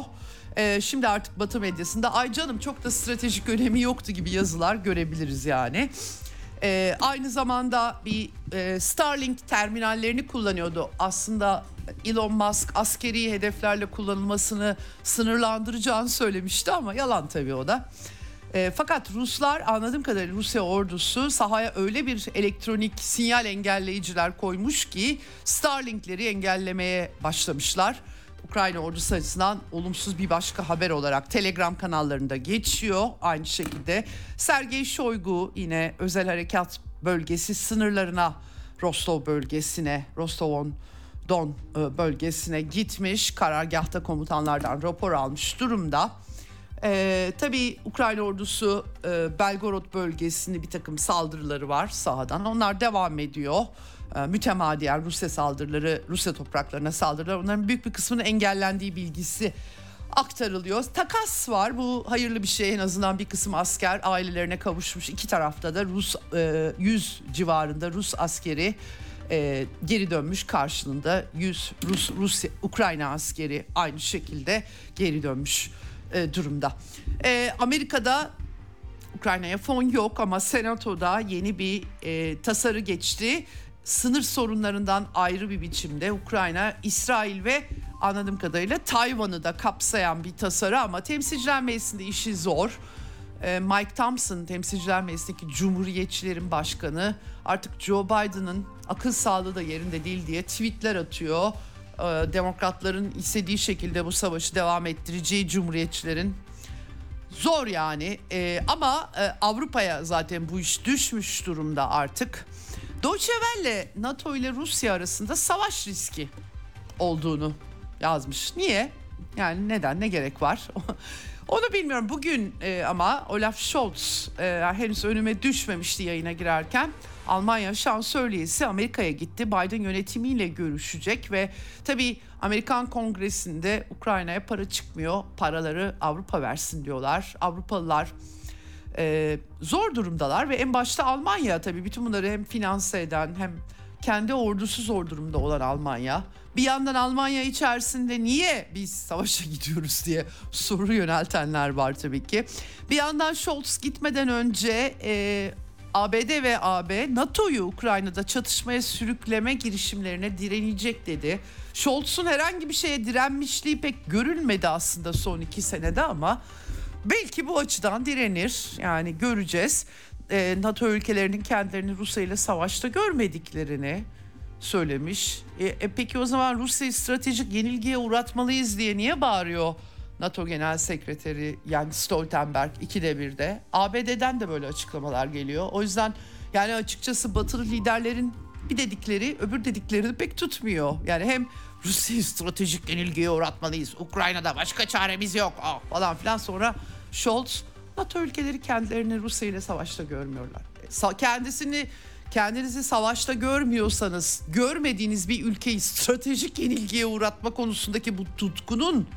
Ee, şimdi artık Batı medyasında ay canım çok da stratejik önemi yoktu gibi yazılar görebiliriz yani. Ee, aynı zamanda bir e, Starlink terminallerini kullanıyordu. Aslında Elon Musk askeri hedeflerle kullanılmasını sınırlandıracağını söylemişti ama yalan tabii o da. E, fakat Ruslar anladığım kadarıyla Rusya ordusu sahaya öyle bir elektronik sinyal engelleyiciler koymuş ki Starlink'leri engellemeye başlamışlar. Ukrayna ordusu açısından olumsuz bir başka haber olarak Telegram kanallarında geçiyor. Aynı şekilde Sergey Shoigu yine özel harekat bölgesi sınırlarına Rostov bölgesine, Rostov'un Don e, bölgesine gitmiş. Karargahta komutanlardan rapor almış durumda. Ee, tabii Ukrayna ordusu e, Belgorod bölgesinde bir takım saldırıları var sahadan. Onlar devam ediyor. E, mütemadiyen Rusya saldırıları, Rusya topraklarına saldırılar. Onların büyük bir kısmının engellendiği bilgisi aktarılıyor. Takas var. Bu hayırlı bir şey. En azından bir kısım asker ailelerine kavuşmuş. İki tarafta da Rus e, 100 civarında Rus askeri e, geri dönmüş karşılığında 100 Rus Rusya Ukrayna askeri aynı şekilde geri dönmüş e, durumda. E, Amerika'da Ukrayna'ya fon yok ama Senato'da yeni bir e, tasarı geçti. Sınır sorunlarından ayrı bir biçimde Ukrayna, İsrail ve anladığım kadarıyla Tayvan'ı da kapsayan bir tasarı ama temsilciler meclisinde işi zor. E, Mike Thompson temsilciler meclisindeki cumhuriyetçilerin başkanı artık Joe Biden'ın akıl sağlığı da yerinde değil diye tweetler atıyor. E, demokratların istediği şekilde bu savaşı devam ettireceği cumhuriyetçilerin zor yani E, ama e, Avrupa'ya zaten bu iş düşmüş durumda artık. Deutsche Welle NATO ile Rusya arasında savaş riski olduğunu yazmış. Niye? Yani neden ne gerek var? Onu bilmiyorum. Bugün e, ama Olaf Scholz e, henüz önüme düşmemişti yayına girerken. Almanya şansölyesi Amerika'ya gitti. Biden yönetimiyle görüşecek ve tabii Amerikan Kongresi'nde Ukrayna'ya para çıkmıyor. Paraları Avrupa versin diyorlar. Avrupalılar e, zor durumdalar ve en başta Almanya tabii bütün bunları hem finanse eden hem kendi ordusu zor durumda olan Almanya. Bir yandan Almanya içerisinde niye biz savaşa gidiyoruz diye soru yöneltenler var tabii ki. Bir yandan Scholz gitmeden önce e, ABD ve AB NATO'yu Ukrayna'da çatışmaya sürükleme girişimlerine direnecek dedi. Scholz'un herhangi bir şeye direnmişliği pek görülmedi aslında son iki senede ama belki bu açıdan direnir yani göreceğiz. Ee, NATO ülkelerinin kendilerini Rusya ile savaşta görmediklerini söylemiş. E, e, peki o zaman Rusya'yı stratejik yenilgiye uğratmalıyız diye niye bağırıyor NATO Genel Sekreteri yani Stoltenberg ikide birde? ABD'den de böyle açıklamalar geliyor. O yüzden yani açıkçası batılı liderlerin bir dedikleri öbür dediklerini pek tutmuyor. Yani hem Rusya'yı stratejik yenilgiye uğratmalıyız. Ukrayna'da başka çaremiz yok ah, falan filan. Sonra Scholz NATO ülkeleri kendilerini Rusya ile savaşta görmüyorlar. Sa- kendisini kendinizi savaşta görmüyorsanız görmediğiniz bir ülkeyi stratejik yenilgiye uğratma konusundaki bu tutkunun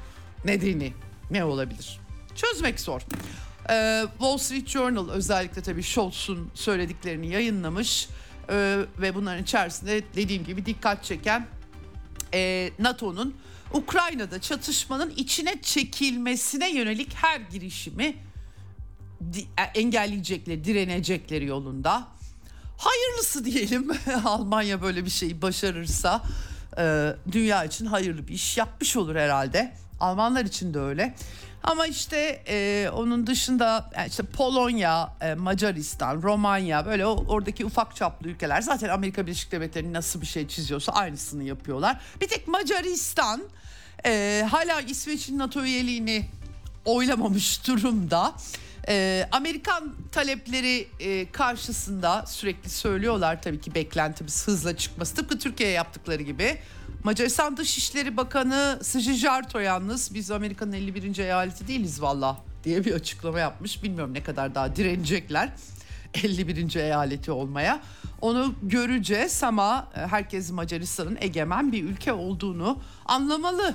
nedeni ne olabilir? Çözmek zor. Ee, Wall Street Journal özellikle tabii Scholz'un söylediklerini yayınlamış Ee, ve bunların içerisinde dediğim gibi dikkat çeken e, NATO'nun Ukrayna'da çatışmanın içine çekilmesine yönelik her girişimi e, engelleyecekleri, direnecekleri yolunda. Hayırlısı diyelim Almanya böyle bir şeyi başarırsa e, dünya için hayırlı bir iş yapmış olur herhalde. Almanlar için de öyle. Ama işte e, onun dışında yani işte Polonya, e, Macaristan, Romanya böyle oradaki ufak çaplı ülkeler zaten Amerika Birleşik Devletleri nasıl bir şey çiziyorsa aynısını yapıyorlar. Bir tek Macaristan e, hala İsveç'in NATO üyeliğini oylamamış durumda. Ee, Amerikan talepleri e, karşısında sürekli söylüyorlar tabii ki beklentimiz hızla çıkması. Tıpkı Türkiye'ye yaptıkları gibi. Macaristan Dışişleri Bakanı Sıcı Jarto yalnız biz Amerika'nın 51. eyaleti değiliz valla diye bir açıklama yapmış. Bilmiyorum ne kadar daha direnecekler 51. eyaleti olmaya. Onu göreceğiz ama e, herkes Macaristan'ın egemen bir ülke olduğunu anlamalı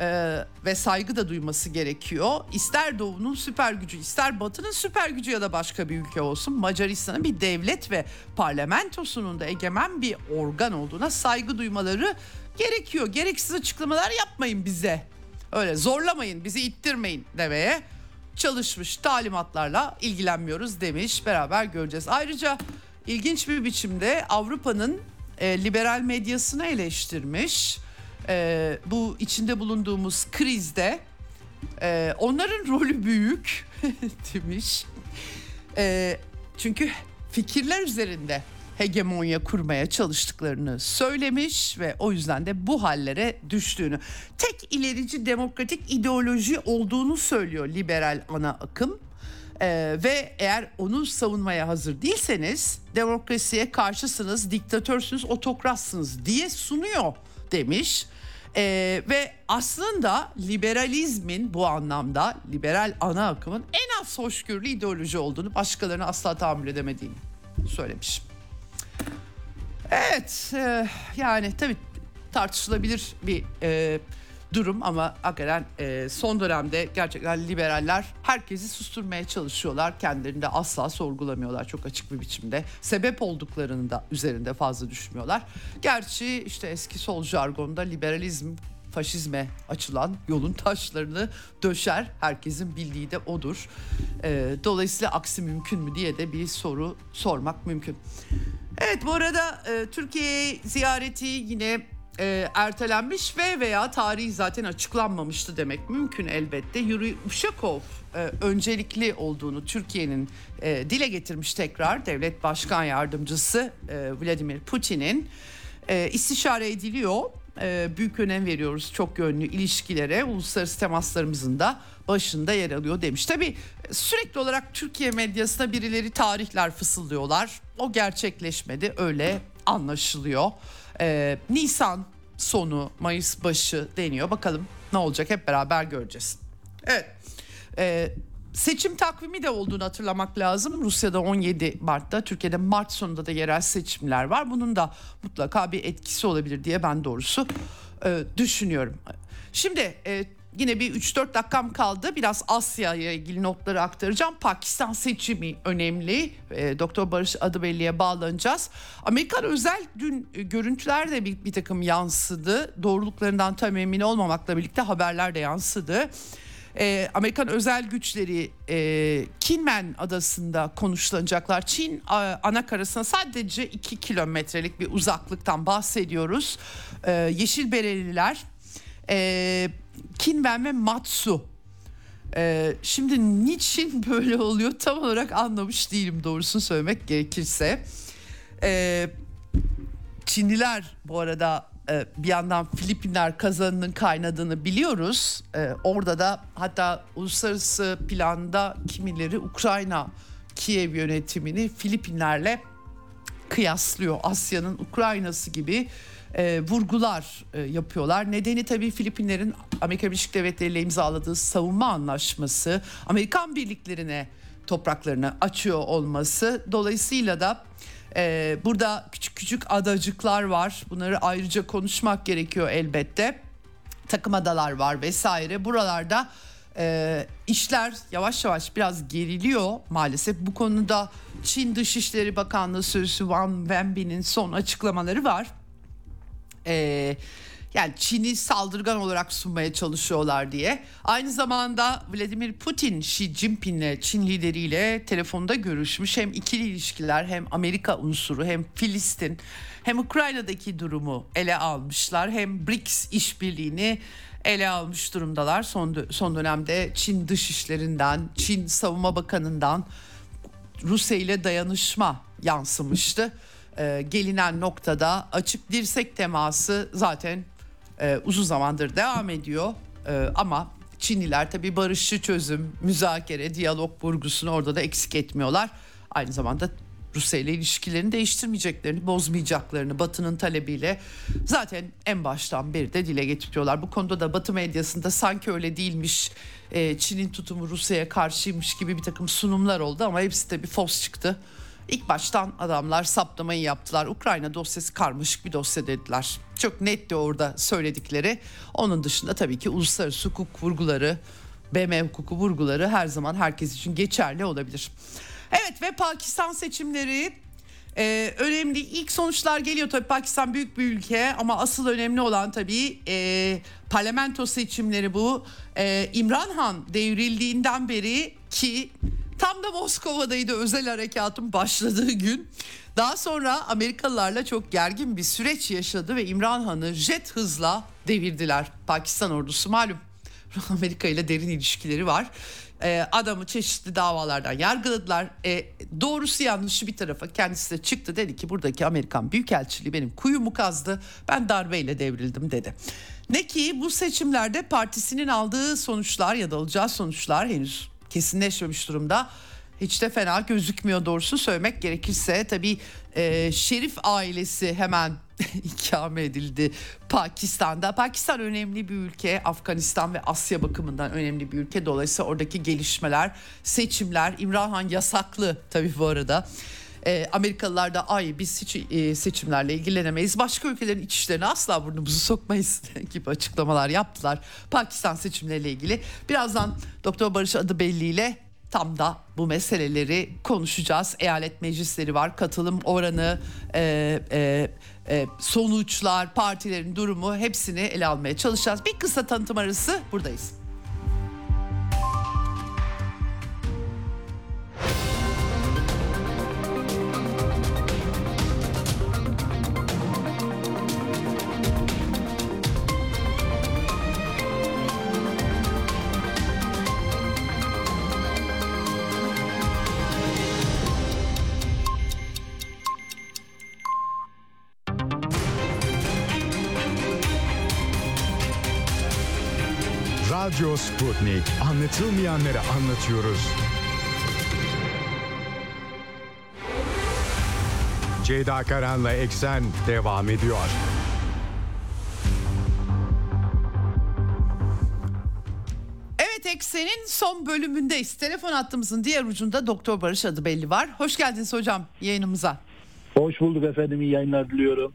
ee, ve saygı da duyması gerekiyor. İster Doğu'nun süper gücü, ister Batı'nın süper gücü ya da başka bir ülke olsun. Macaristan'ın bir devlet ve parlamentosunun da egemen bir organ olduğuna saygı duymaları gerekiyor. Gereksiz açıklamalar yapmayın bize. Öyle zorlamayın, bizi ittirmeyin demeye çalışmış. Talimatlarla ilgilenmiyoruz demiş. Beraber göreceğiz. Ayrıca ilginç bir biçimde Avrupa'nın e, liberal medyasını eleştirmiş e, bu içinde bulunduğumuz krizde e, onların rolü büyük demiş. E, çünkü fikirler üzerinde hegemonya kurmaya çalıştıklarını söylemiş ve o yüzden de bu hallere düştüğünü. Tek ilerici demokratik ideoloji olduğunu söylüyor liberal ana akım. Ee, ve eğer onu savunmaya hazır değilseniz demokrasiye karşısınız, diktatörsünüz, otokratsınız diye sunuyor demiş. Ee, ve aslında liberalizmin bu anlamda liberal ana akımın en az hoşgörülü ideoloji olduğunu başkalarına asla tahammül edemediğini söylemiş. Evet e, yani tabii tartışılabilir bir e, durum ama hakikaten e, son dönemde gerçekten liberaller herkesi susturmaya çalışıyorlar. Kendilerini de asla sorgulamıyorlar çok açık bir biçimde. Sebep olduklarını da üzerinde fazla düşmüyorlar. Gerçi işte eski sol jargonda liberalizm faşizme açılan yolun taşlarını döşer. Herkesin bildiği de odur. E, dolayısıyla aksi mümkün mü diye de bir soru sormak mümkün. Evet bu arada e, Türkiye ziyareti yine e, ertelenmiş ve veya tarihi zaten açıklanmamıştı demek mümkün elbette. Yuri Uşakov e, öncelikli olduğunu Türkiye'nin e, dile getirmiş tekrar devlet başkan yardımcısı e, Vladimir Putin'in e, istişare ediliyor. E, büyük önem veriyoruz çok yönlü ilişkilere uluslararası temaslarımızın da başında yer alıyor demiş. Tabii sürekli olarak Türkiye medyasında birileri tarihler fısıldıyorlar. O gerçekleşmedi öyle anlaşılıyor. Ee, Nisan sonu Mayıs başı deniyor. Bakalım ne olacak hep beraber göreceğiz. Evet. Ee, seçim takvimi de olduğunu hatırlamak lazım. Rusya'da 17 Mart'ta, Türkiye'de Mart sonunda da yerel seçimler var. Bunun da mutlaka bir etkisi olabilir diye ben doğrusu e, düşünüyorum. Şimdi e, yine bir 3-4 dakikam kaldı. Biraz Asya'ya ilgili notları aktaracağım. Pakistan seçimi önemli. E, Doktor Barış Adıbelli'ye bağlanacağız. Amerikan özel dün e, görüntüler de bir, bir takım yansıdı. Doğruluklarından tam emin olmamakla birlikte haberler de yansıdı. E, Amerikan özel güçleri e, Kinmen adasında konuşlanacaklar. Çin a, ana karasına sadece 2 kilometrelik bir uzaklıktan bahsediyoruz. E, Yeşil Bereliler e, Kinmen ve Matsu. E, şimdi niçin böyle oluyor tam olarak anlamış değilim doğrusunu söylemek gerekirse. E, Çinliler bu arada e, bir yandan Filipinler kazanının kaynadığını biliyoruz. E, orada da hatta uluslararası planda kimileri Ukrayna Kiev yönetimini Filipinlerle kıyaslıyor. Asya'nın Ukrayna'sı gibi e, vurgular e, yapıyorlar. Nedeni tabii Filipinlerin Amerika Birleşik Devletleri ile imzaladığı savunma anlaşması Amerikan birliklerine topraklarını açıyor olması. Dolayısıyla da e, burada küçük küçük adacıklar var. Bunları ayrıca konuşmak gerekiyor elbette. Takım adalar var vesaire. Buralarda e, işler yavaş yavaş biraz geriliyor maalesef. Bu konuda Çin Dışişleri Bakanlığı Sözcüsü Wang Wenbin'in son açıklamaları var. Eee yani Çin'i saldırgan olarak sunmaya çalışıyorlar diye. Aynı zamanda Vladimir Putin Xi Jinping'le Çin lideriyle telefonda görüşmüş. Hem ikili ilişkiler hem Amerika unsuru hem Filistin hem Ukrayna'daki durumu ele almışlar. Hem BRICS işbirliğini ele almış durumdalar. Son, son dönemde Çin dışişlerinden, Çin savunma bakanından Rusya ile dayanışma yansımıştı. Ee, gelinen noktada açık dirsek teması zaten e, uzun zamandır devam ediyor. E, ama Çinliler tabii barışçı çözüm, müzakere, diyalog vurgusunu orada da eksik etmiyorlar. Aynı zamanda Rusya ile ilişkilerini değiştirmeyeceklerini, bozmayacaklarını Batı'nın talebiyle zaten en baştan beri de dile getiriyorlar. Bu konuda da Batı medyasında sanki öyle değilmiş, e, Çin'in tutumu Rusya'ya karşıymış gibi bir takım sunumlar oldu ama hepsi de bir fos çıktı. İlk baştan adamlar saptamayı yaptılar. Ukrayna dosyası karmaşık bir dosya dediler. Çok netti orada söyledikleri. Onun dışında tabii ki uluslararası hukuk vurguları, BM hukuku vurguları her zaman herkes için geçerli olabilir. Evet ve Pakistan seçimleri ee, önemli ilk sonuçlar geliyor tabii Pakistan büyük bir ülke ama asıl önemli olan tabii e, parlamento seçimleri bu. E, İmran Han devrildiğinden beri ki tam da Moskova'daydı özel harekatın başladığı gün. Daha sonra Amerikalılarla çok gergin bir süreç yaşadı ve İmran Han'ı jet hızla devirdiler. Pakistan ordusu malum Amerika ile derin ilişkileri var. Ee, adamı çeşitli davalardan yargıladılar. Ee, doğrusu yanlışı bir tarafa kendisi de çıktı dedi ki buradaki Amerikan Büyükelçiliği benim kuyumu kazdı. Ben darbeyle devrildim dedi. Ne ki bu seçimlerde partisinin aldığı sonuçlar ya da alacağı sonuçlar henüz kesinleşmemiş durumda. Hiç de fena gözükmüyor doğrusu söylemek gerekirse. Tabii e, Şerif ailesi hemen ikame edildi Pakistan'da. Pakistan önemli bir ülke. Afganistan ve Asya bakımından önemli bir ülke. Dolayısıyla oradaki gelişmeler, seçimler, İmran Han yasaklı tabii bu arada. E, Amerikalılar da ay biz hiç e, seçimlerle ilgilenemeyiz. Başka ülkelerin iç işlerine asla burnumuzu sokmayız gibi açıklamalar yaptılar. Pakistan seçimleriyle ilgili. Birazdan Doktor Barış adı belliyle tam da bu meseleleri konuşacağız. Eyalet meclisleri var, katılım oranı, e, e, e, sonuçlar, partilerin durumu hepsini ele almaya çalışacağız. Bir kısa tanıtım arası buradayız.
Radyo Sputnik. Anlatılmayanları anlatıyoruz. Ceyda Karan'la Eksen devam ediyor.
Evet Eksen'in son bölümündeyiz. Telefon hattımızın diğer ucunda Doktor Barış adı belli var. Hoş geldiniz hocam yayınımıza.
Hoş bulduk efendim. iyi yayınlar diliyorum.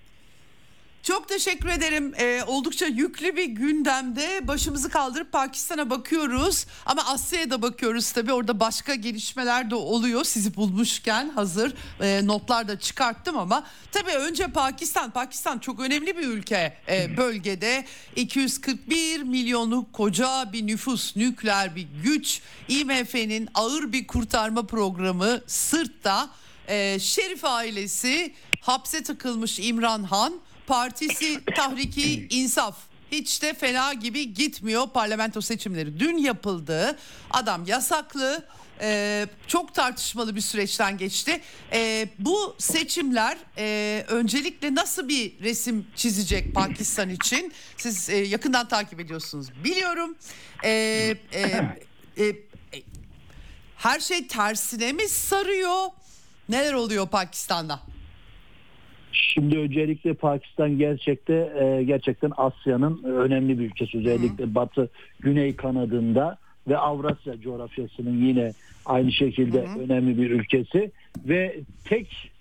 Çok teşekkür ederim. Ee, oldukça yüklü bir gündemde başımızı kaldırıp Pakistan'a bakıyoruz. Ama Asya'ya da bakıyoruz tabii. Orada başka gelişmeler de oluyor. Sizi bulmuşken hazır e, notlar da çıkarttım ama tabii önce Pakistan. Pakistan çok önemli bir ülke e, bölgede. 241 milyonluk koca bir nüfus, nükleer bir güç. IMF'nin ağır bir kurtarma programı sırtta. E, Şerif ailesi hapse tıkılmış İmran Han partisi Tahriki İnsaf. Hiç de fena gibi gitmiyor parlamento seçimleri. Dün yapıldı. Adam yasaklı. Ee, çok tartışmalı bir süreçten geçti. Ee, bu seçimler e, öncelikle nasıl bir resim çizecek Pakistan için? Siz e, yakından takip ediyorsunuz. Biliyorum. Ee, e, e, e, her şey tersine mi sarıyor? Neler oluyor Pakistan'da?
Şimdi öncelikle Pakistan gerçekte e, gerçekten Asya'nın önemli bir ülkesi. Özellikle Batı Güney kanadında ve Avrasya coğrafyasının yine aynı şekilde önemli bir ülkesi ve tek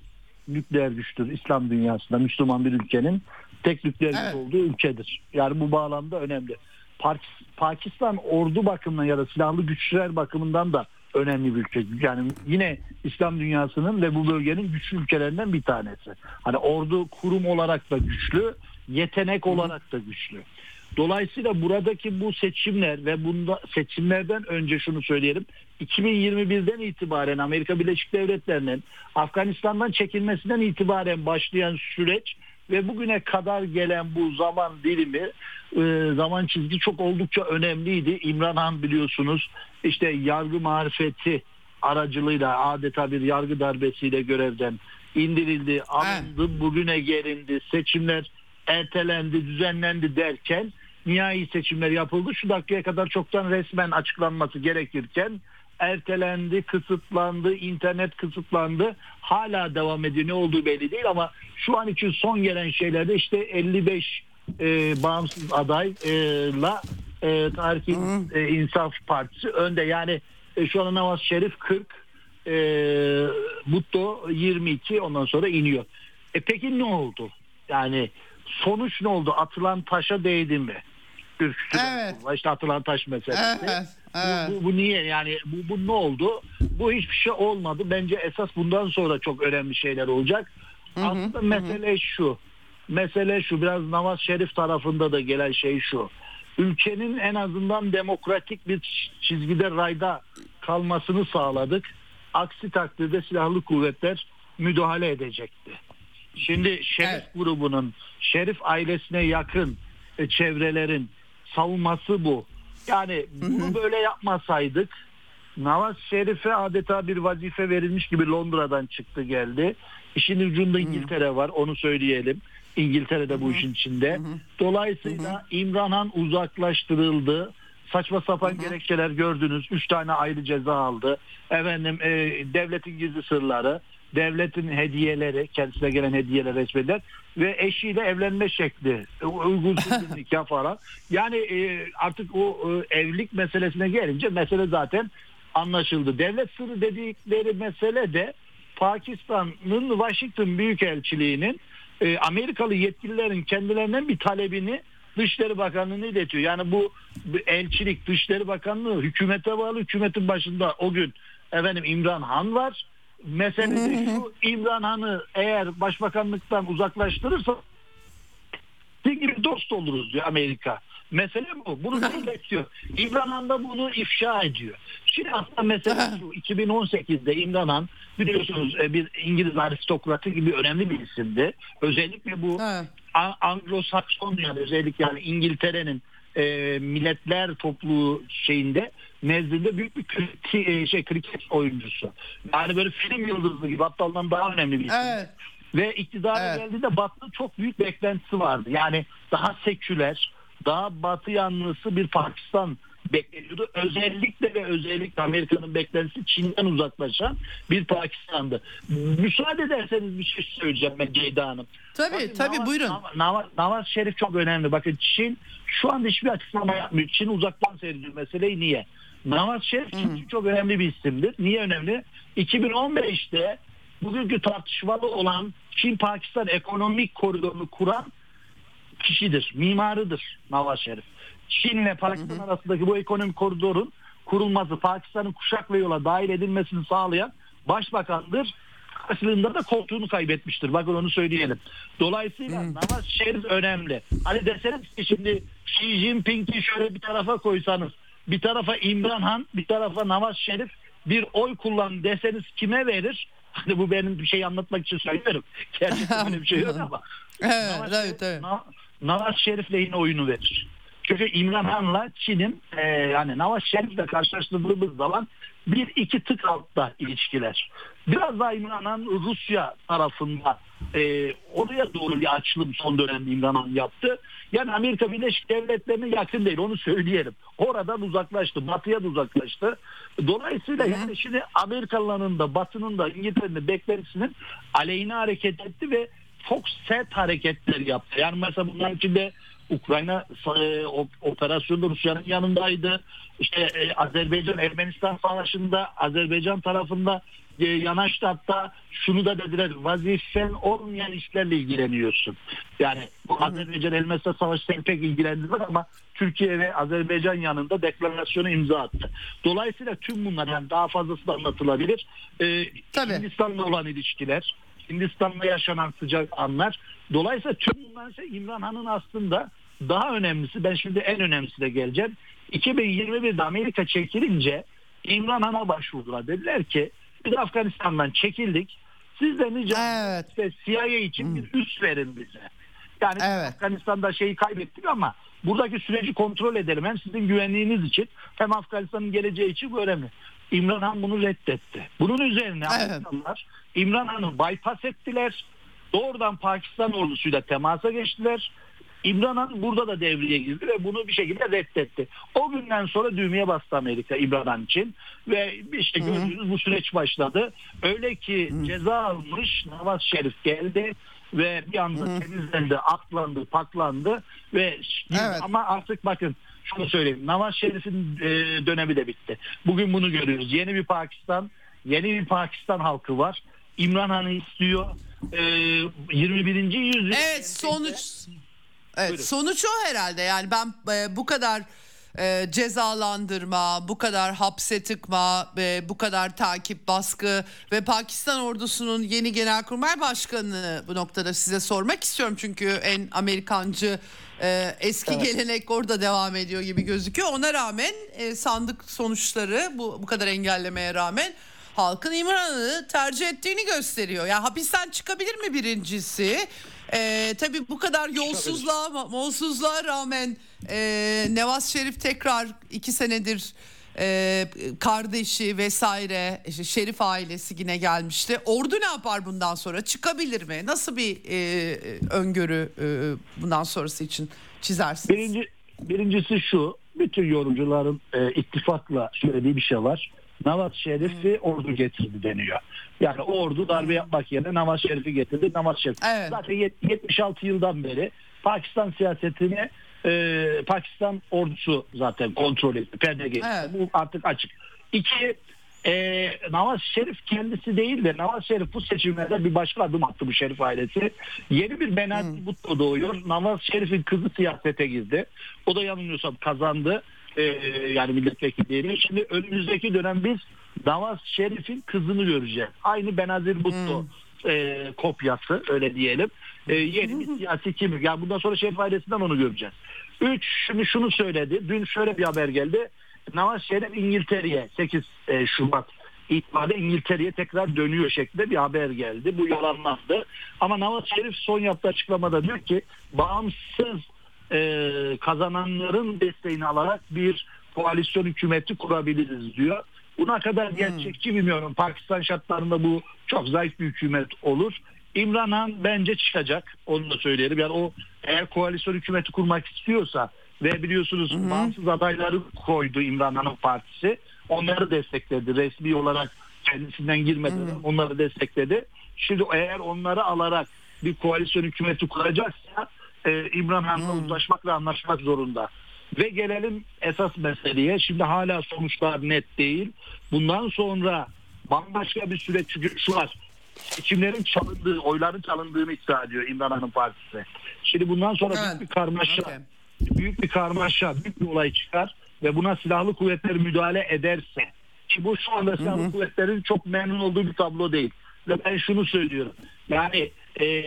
nükleer güçtür İslam dünyasında Müslüman bir ülkenin tek nükleer
Evet.
olduğu ülkedir. Yani bu bağlamda önemli. Pak- Pakistan ordu bakımından ya da silahlı güçler bakımından da önemli bir ülke. Yani yine İslam dünyasının ve bu bölgenin güçlü ülkelerinden bir tanesi. Hani ordu kurum olarak da güçlü, yetenek olarak da güçlü. Dolayısıyla buradaki bu seçimler ve bunda seçimlerden önce şunu söyleyelim. 2021'den itibaren Amerika Birleşik Devletleri'nin Afganistan'dan çekilmesinden itibaren başlayan süreç ve bugüne kadar gelen bu zaman dilimi e, zaman çizgi çok oldukça önemliydi. İmran Han biliyorsunuz işte yargı marifeti aracılığıyla adeta bir yargı darbesiyle görevden indirildi, alındı, bugüne gelindi, seçimler ertelendi, düzenlendi derken nihai seçimler yapıldı. Şu dakikaya kadar çoktan resmen açıklanması gerekirken ertelendi, kısıtlandı, internet kısıtlandı. Hala devam ediyor. Ne olduğu belli değil ama şu an için son gelen şeylerde işte 55 e, bağımsız adayla e, Tarih e, İnsaf Partisi önde. Yani e, şu an Nawaz Şerif 40, e, Bhutto 22 ondan sonra iniyor. E peki ne oldu? Yani sonuç ne oldu? Atılan taşa değdi mi?
Evet.
İşte atılan taş meselesi.
Evet, evet.
Bu, bu, bu niye yani bu, bu ne oldu? Bu hiçbir şey olmadı. Bence esas bundan sonra çok önemli şeyler olacak. Aslında mesele şu. Mesele şu biraz Nawaz Şerif tarafında da gelen şey şu. Ülkenin en azından demokratik bir çizgide rayda kalmasını sağladık. Aksi takdirde silahlı kuvvetler müdahale edecekti. Şimdi Şerif
Evet.
grubunun, Şerif ailesine yakın e, çevrelerin savunması bu. Yani bunu böyle yapmasaydık Nawaz Şerif'e adeta bir vazife verilmiş gibi Londra'dan çıktı geldi. İşin ucunda İngiltere var onu söyleyelim. İngiltere de bu işin içinde. Dolayısıyla İmran Han uzaklaştırıldı. Saçma sapan gerekçeler gördünüz. Üç tane ayrı ceza aldı. Efendim e, devletin gizli sırları, devletin hediyeleri, kendisine gelen hediyeler resmeder ve eşiyle evlenme şekli, e, uygunsuz bir nikah falan. Yani e, artık o e, evlilik meselesine gelince mesele zaten anlaşıldı. Devlet sırrı dedikleri mesele de Pakistan'ın Washington Büyükelçiliği'nin e, Amerikalı yetkililerin kendilerinden bir talebini Dışişleri Bakanlığı'na iletiyor. Yani bu elçilik Dışişleri Bakanlığı hükümete bağlı hükümetin başında o gün efendim İmran Han var. Mesele de şu İmran Han'ı eğer başbakanlıktan uzaklaştırırsa bir gibi dost oluruz diyor Amerika. Mesele bu. Bunu bekliyor. İmran Han da bunu ifşa ediyor. Şimdi aslında mesele şu. 2018'de İmran Han biliyorsunuz e, bir İngiliz aristokratı gibi önemli bir isimdi. Özellikle bu Anglo-Sakson yani özellikle yani İngiltere'nin e, milletler topluluğu şeyinde nezdinde büyük bir kriti, e, şey kriket oyuncusu. Yani böyle film yıldızı gibi hatta ondan daha önemli bir isim.
Evet.
Ve iktidara
Evet.
geldiğinde Batı'nın çok büyük beklentisi vardı. Yani daha seküler, daha batı yanlısı bir Pakistan bekleniyordu. Özellikle ve özellikle Amerika'nın beklentisi Çin'den uzaklaşan bir Pakistan'dı. Müsaade ederseniz bir şey söyleyeceğim ben Ceyda Hanım.
Tabii
Bakın
tabii
Nawaz-
buyurun.
Nawaz, Nawaz, Nawaz Şerif çok önemli. Bakın Çin şu anda hiçbir açıklama yapmıyor. Çin uzaktan seyrediyor meseleyi niye? Nawaz Şerif Çin için çok önemli bir isimdir. Niye önemli? 2015'te bugünkü tartışmalı olan Çin-Pakistan ekonomik koridorunu kuran kişidir, mimarıdır Nawaz Şerif. Çin ile Pakistan arasındaki bu ekonomik koridorun kurulması, Pakistan'ın kuşak ve yola dahil edilmesini sağlayan başbakandır. Karşılığında da koltuğunu kaybetmiştir. Bakın onu söyleyelim. Dolayısıyla Nawaz Şerif önemli. Hani deseniz ki şimdi Xi Jinping'i şöyle bir tarafa koysanız, bir tarafa İmran Han, bir tarafa Nawaz Şerif bir oy kullan deseniz kime verir? Hani bu benim bir şey anlatmak için söylüyorum. Gerçekten böyle bir şey yok ama.
Evet,
Nawaz
evet,
Şerif-
evet.
Na- Nawaz Şerif'le yine oyunu verir. Çünkü İmran Han'la Çin'in e, yani Nawaz Şerif'le karşılaştırdığımız zaman bir iki tık altta ilişkiler. Biraz daha İmran Han Rusya tarafında e, oraya doğru bir açılım son dönemde İmran Han yaptı. Yani Amerika Birleşik Devletleri'ne yakın değil onu söyleyelim. Oradan uzaklaştı. Batıya da uzaklaştı. Dolayısıyla yani şimdi Amerikalıların da Batı'nın da İngiltere'nin de beklentisinin aleyhine hareket etti ve çok sert hareketler yaptı. Yani mesela bunların içinde Ukrayna e, operasyonda Rusya'nın yanındaydı. İşte e, Azerbaycan Ermenistan savaşında Azerbaycan tarafında e, yanaştı hatta şunu da dediler vazifen olmayan işlerle ilgileniyorsun. Yani bu Azerbaycan Ermenistan savaşı seni pek ilgilendirmez ama Türkiye ve Azerbaycan yanında deklarasyonu imza attı. Dolayısıyla tüm bunlar yani daha fazlası da anlatılabilir. E,
Tabii.
Hindistan'la olan ilişkiler, Hindistan'la yaşanan sıcak anlar. Dolayısıyla tüm bunlar ise İmran Han'ın aslında daha önemlisi, ben şimdi en önemlisine geleceğim. 2021'de Amerika çekilince İmran Han'a başvurdular. Dediler ki biz Afganistan'dan çekildik. Siz de rica
Evet.
işte CIA için bir üs verin bize. Yani
Evet.
Afganistan'da şeyi kaybettik ama buradaki süreci kontrol edelim. Hem sizin güvenliğiniz için hem Afganistan'ın geleceği için bu önemli. İmran Han bunu reddetti. Bunun üzerine
Evet.
Amerikalılar İmran Han'ı bypass ettiler. Doğrudan Pakistan ordusuyla temasa geçtiler. İmran Han burada da devreye girdi ve bunu bir şekilde reddetti. O günden sonra düğmeye bastı Amerika İmran Han için ve işte gördüğünüz bu süreç başladı. Öyle ki ceza almış Nawaz Şerif geldi ve bir anda temizlendi, atlandı, paklandı ve
Evet.
ama artık bakın şunu söyleyeyim. Nawaz Şerif'in e, dönemi de bitti. Bugün bunu görüyoruz. Yeni bir Pakistan, yeni bir Pakistan halkı var. İmran Han'ı istiyor. E, 21. yüzyıl.
Evet sonuç Evet
Buyurun.
sonuç o herhalde. Yani ben e, bu kadar e, cezalandırma, bu kadar hapse tıkma, e, bu kadar takip, baskı ve Pakistan ordusunun yeni Genelkurmay Başkanı bu noktada size sormak istiyorum. Çünkü en Amerikancı e, eski gelenek orada devam ediyor gibi gözüküyor. Ona rağmen e, sandık sonuçları bu, bu kadar engellemeye rağmen halkın İmran'ı tercih ettiğini gösteriyor. Yani hapisten çıkabilir mi birincisi? Ee, tabii bu kadar yolsuzluğa, molsuzluğa rağmen e, Nevaz Şerif tekrar iki senedir e, kardeşi vesaire işte Şerif ailesi yine gelmişti. Ordu ne yapar bundan sonra? Çıkabilir mi? Nasıl bir e, öngörü e, bundan sonrası için çizersiniz?
Birinci, birincisi şu. Bütün yorumcuların e, ittifakla söylediği bir şey var. Nawaz Şerif'i ordu getirdi deniyor. Yani ordu darbe yapmak yerine Nawaz Şerif'i getirdi. Nawaz Şerif
Evet.
zaten yet- 76 yıldan beri Pakistan siyasetini e, Pakistan ordusu zaten kontrol etti. Perde geçti.
Evet.
Bu artık açık. İki e, Nawaz Şerif kendisi değil de Nawaz Şerif bu seçimlerde bir başka adım attı bu Şerif ailesi. Yeni bir Benazir Bhutto doğuyor. Nawaz Şerif'in kızı siyasete girdi. O da yanılmıyorsam kazandı. E, yani milletvekilliğini. Şimdi önümüzdeki dönem biz Nawaz Şerif'in kızını göreceğiz. Aynı Benazir Bhutto e, kopyası öyle diyelim. E, yeni bir siyasi kimlik. Yani bundan sonra Şerif ailesinden onu göreceğiz. Üç, şimdi şunu söyledi. Dün şöyle bir haber geldi. Nawaz Şerif İngiltere'ye 8 e, Şubat itibariyle İngiltere'ye tekrar dönüyor şeklinde bir haber geldi. Bu yalanlandı. Ama Nawaz Şerif son yaptığı açıklamada diyor ki bağımsız e, kazananların desteğini alarak bir koalisyon hükümeti kurabiliriz diyor. Buna kadar gerçekçi bilmiyorum. Pakistan şartlarında bu çok zayıf bir hükümet olur. İmran Han bence çıkacak. Onu da söyleyelim. Yani o eğer koalisyon hükümeti kurmak istiyorsa ve biliyorsunuz bağımsız adayları koydu İmran Han'ın partisi. Onları destekledi. Resmi olarak kendisinden girmeden onları destekledi. Şimdi eğer onları alarak bir koalisyon hükümeti kuracaksa e, İmran Han'la uzlaşmak ve anlaşmak zorunda. Ve gelelim esas meseleye. Şimdi hala sonuçlar net değil. Bundan sonra bambaşka bir süreç çünkü şu var. seçimlerin çalındığı, oyların çalındığını iddia ediyor İmran partisi. Şimdi bundan sonra
Evet.
büyük bir karmaşa,
Okey.
büyük bir karmaşa, büyük bir olay çıkar ve buna silahlı kuvvetler müdahale ederse ki bu şu anda silahlı kuvvetlerin çok memnun olduğu bir tablo değil. Ve ben şunu söylüyorum. Yani e,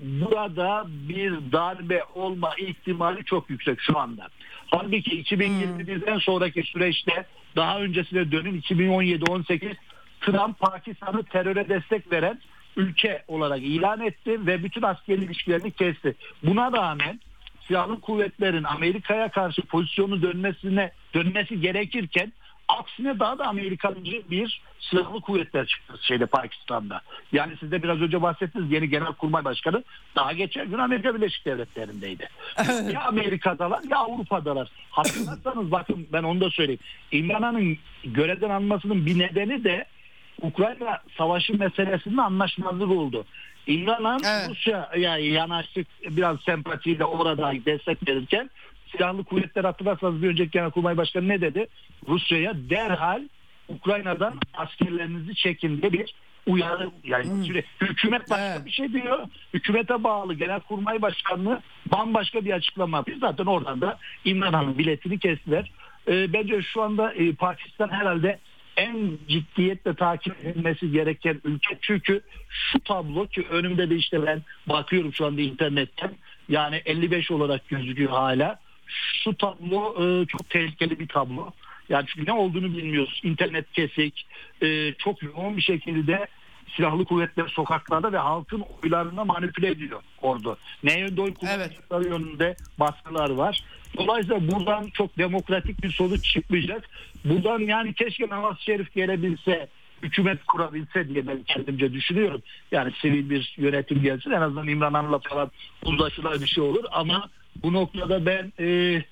burada bir darbe olma ihtimali çok yüksek şu anda. Halbuki 2021'den sonraki süreçte daha öncesine dönün 2017-18 Trump Pakistan'ı teröre destek veren ülke olarak ilan etti ve bütün askeri ilişkilerini kesti. Buna rağmen silahlı kuvvetlerin Amerika'ya karşı pozisyonu dönmesine dönmesi gerekirken aksine daha da Amerikancı bir silahlı kuvvetler çıktı şeyde Pakistan'da. Yani siz de biraz önce bahsettiniz yeni Genelkurmay Başkanı daha geçen gün Amerika Birleşik Devletleri'ndeydi. ya Amerika'dalar ya Avrupa'dalar. Hatırlarsanız bakın ben onu da söyleyeyim. İmran Han'ın görevden almasının bir nedeni de Ukrayna savaşı meselesinde anlaşmazlık oldu. İmran Han
Evet.
Rusya'ya yanaştık biraz sempatiyle orada destek verirken silahlı kuvvetler hatırlarsanız bir önceki Genelkurmay Başkanı ne dedi? Rusya'ya derhal Ukrayna'dan askerlerinizi çekin diye bir uyarı yani süre- hükümet başka
Evet.
bir şey diyor. Hükümete bağlı Genelkurmay Başkanlığı bambaşka bir açıklama yapıyor. Zaten oradan da İmran Han'ın biletini kestiler. Ee, bence şu anda e, Pakistan herhalde en ciddiyetle takip edilmesi gereken ülke. Çünkü şu tablo ki önümde de işte ben bakıyorum şu anda internetten yani 55 olarak gözüküyor hala. Şu tablo e, çok tehlikeli bir tablo. Yani çünkü ne olduğunu bilmiyoruz. İnternet kesik, e, çok yoğun bir şekilde silahlı kuvvetler sokaklarda ve halkın oylarına manipüle ediyor ordu. Ne yönde oy kullanacakları yönünde baskılar var. Dolayısıyla buradan çok demokratik bir sonuç çıkmayacak. Buradan yani keşke Namaz Şerif gelebilse, hükümet kurabilse diye ben kendimce düşünüyorum. Yani sivil bir yönetim gelsin en azından İmran Han'la falan uzlaşılan bir şey olur ama bu noktada ben e,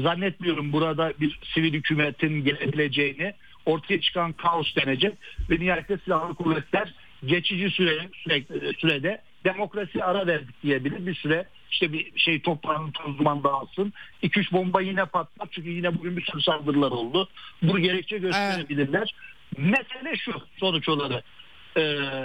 zannetmiyorum burada bir sivil hükümetin gelebileceğini. Ortaya çıkan kaos denecek ve nihayetinde silahlı kuvvetler geçici süre, süre- sürede demokrasi ara verdik diyebilir. Bir süre işte bir şey toprağın toz duman dağılsın. 2-3 bomba yine patlar çünkü yine bugün bir sürü saldırılar oldu. Bunu gerekçe gösterebilirler. Mesele şu sonuç olarak e,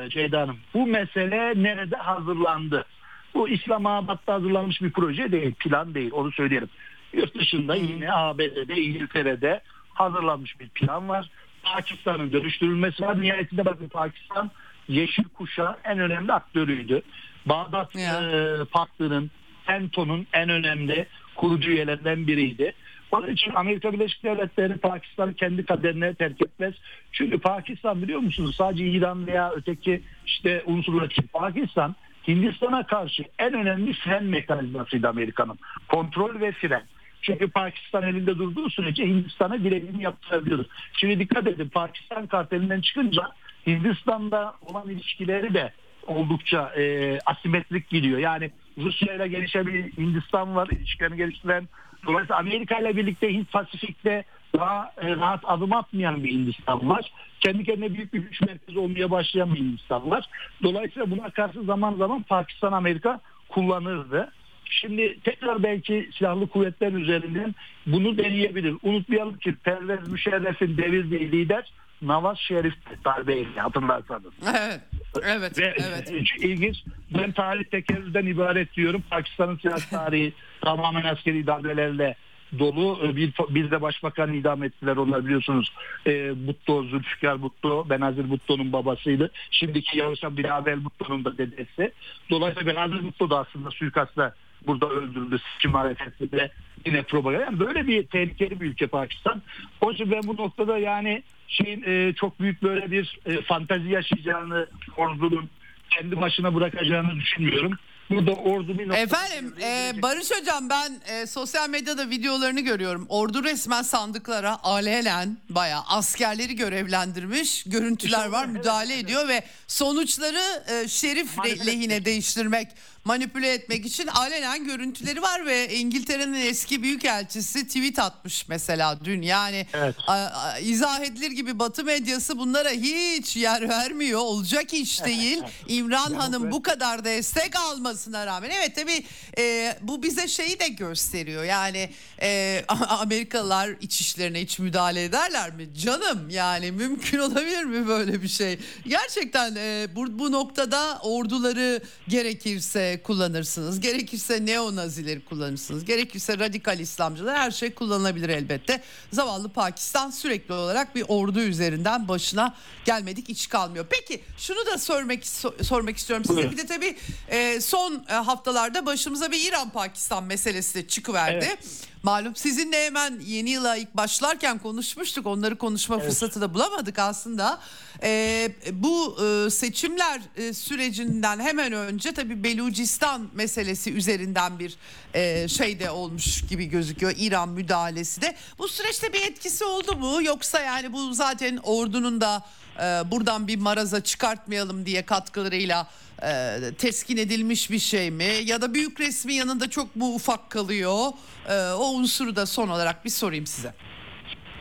Ceyda Hanım. Bu mesele nerede hazırlandı bu İslamabad'da hazırlanmış bir proje değil plan değil onu söyleyelim Yurt dışında yine ABD'de, İngiltere'de hazırlanmış bir plan var. Pakistan'ın dönüştürülmesi var. Nihayetinde bakın Pakistan Yeşil Kuşağın en önemli aktörüydü. Bağdat
Ya.
e, Paktı'nın, Enton'un en önemli kurucu üyelerinden biriydi. Onun için Amerika Birleşik Devletleri Pakistan'ı kendi kaderine terk etmez. Çünkü Pakistan biliyor musunuz sadece İran veya öteki işte unsurlar için Pakistan Hindistan'a karşı en önemli fren mekanizmasıydı Amerika'nın. Kontrol ve fren. Çünkü Pakistan elinde durduğu sürece Hindistan'a dilediğini yaptırabiliyordu. Şimdi dikkat edin Pakistan kartelinden çıkınca Hindistan'da olan ilişkileri de oldukça e, asimetrik gidiyor. Yani Rusya ile gelişen bir Hindistan var, ilişkilerini geliştiren. Dolayısıyla Amerika ile birlikte Hint Pasifik'te daha e, rahat adım atmayan bir Hindistan var. Kendi kendine büyük bir güç merkezi olmaya başlayan bir Hindistan var. Dolayısıyla buna karşı zaman zaman Pakistan Amerika kullanırdı. Şimdi tekrar belki silahlı kuvvetler üzerinden bunu deneyebilir. Unutmayalım ki Pervez Müşerref'in devirdiği lider Nawaz Şerif darbeyle hatırlarsanız.
Evet. Evet.
Ve
Evet.
ilginç ben tarih tekerrürden ibaret diyorum. Pakistan'ın siyasi tarihi tamamen askeri darbelerle dolu. Bir, bir de başbakan idam ettiler onlar biliyorsunuz. E, Butto, Zülfikar Butto, Benazir Butto'nun babasıydı. Şimdiki yarışan Bilal Butto'nun da dedesi. Dolayısıyla Benazir Butto da aslında suikastla burada öldürüldü. Seçim hareketinde yine propaganda. Yani böyle bir tehlikeli bir ülke Pakistan. Onun için ben bu noktada yani şeyin e, çok büyük böyle bir e, fantazi yaşayacağını ordunun kendi başına bırakacağını düşünmüyorum. Burada ordu bir.
Efendim e, Barış Hocam ben e, sosyal medyada videolarını görüyorum. Ordu resmen sandıklara alenen bayağı askerleri görevlendirmiş görüntüler var müdahale ediyor ve sonuçları e, Şerif lehine değiştirmek manipüle etmek için alenen görüntüleri var ve İngiltere'nin eski büyükelçisi tweet atmış mesela dün. Yani
Evet.
a- a- izah edilir gibi Batı medyası bunlara hiç yer vermiyor. Olacak iş değil. İmran Hanım bu kadar destek almasına rağmen. Evet tabii e, bu bize şeyi de gösteriyor. Yani e, Amerikalılar iç işlerine hiç müdahale ederler mi? Canım yani mümkün olabilir mi böyle bir şey? Gerçekten e, bu, bu noktada orduları gerekirse kullanırsınız. Gerekirse neonazileri kullanırsınız. Gerekirse radikal İslamcılar her şey kullanılabilir elbette. Zavallı Pakistan sürekli olarak bir ordu üzerinden başına gelmedik iç kalmıyor. Peki şunu da sormak so- sormak istiyorum size.
Buyurun.
Bir de tabii e, son e, haftalarda başımıza bir İran-Pakistan meselesi de çıkıverdi.
Evet.
Malum sizinle hemen yeni yıla ilk başlarken konuşmuştuk. Onları konuşma fırsatı da bulamadık aslında. Ee, bu e, seçimler e, sürecinden hemen önce tabii Belucistan meselesi üzerinden bir e, şey de olmuş gibi gözüküyor. İran müdahalesi de. Bu süreçte bir etkisi oldu mu? Yoksa yani bu zaten ordunun da e, buradan bir maraza çıkartmayalım diye katkılarıyla e, teskin edilmiş bir şey mi? Ya da büyük resmi yanında çok mu ufak kalıyor? E, o unsuru da son olarak bir sorayım size.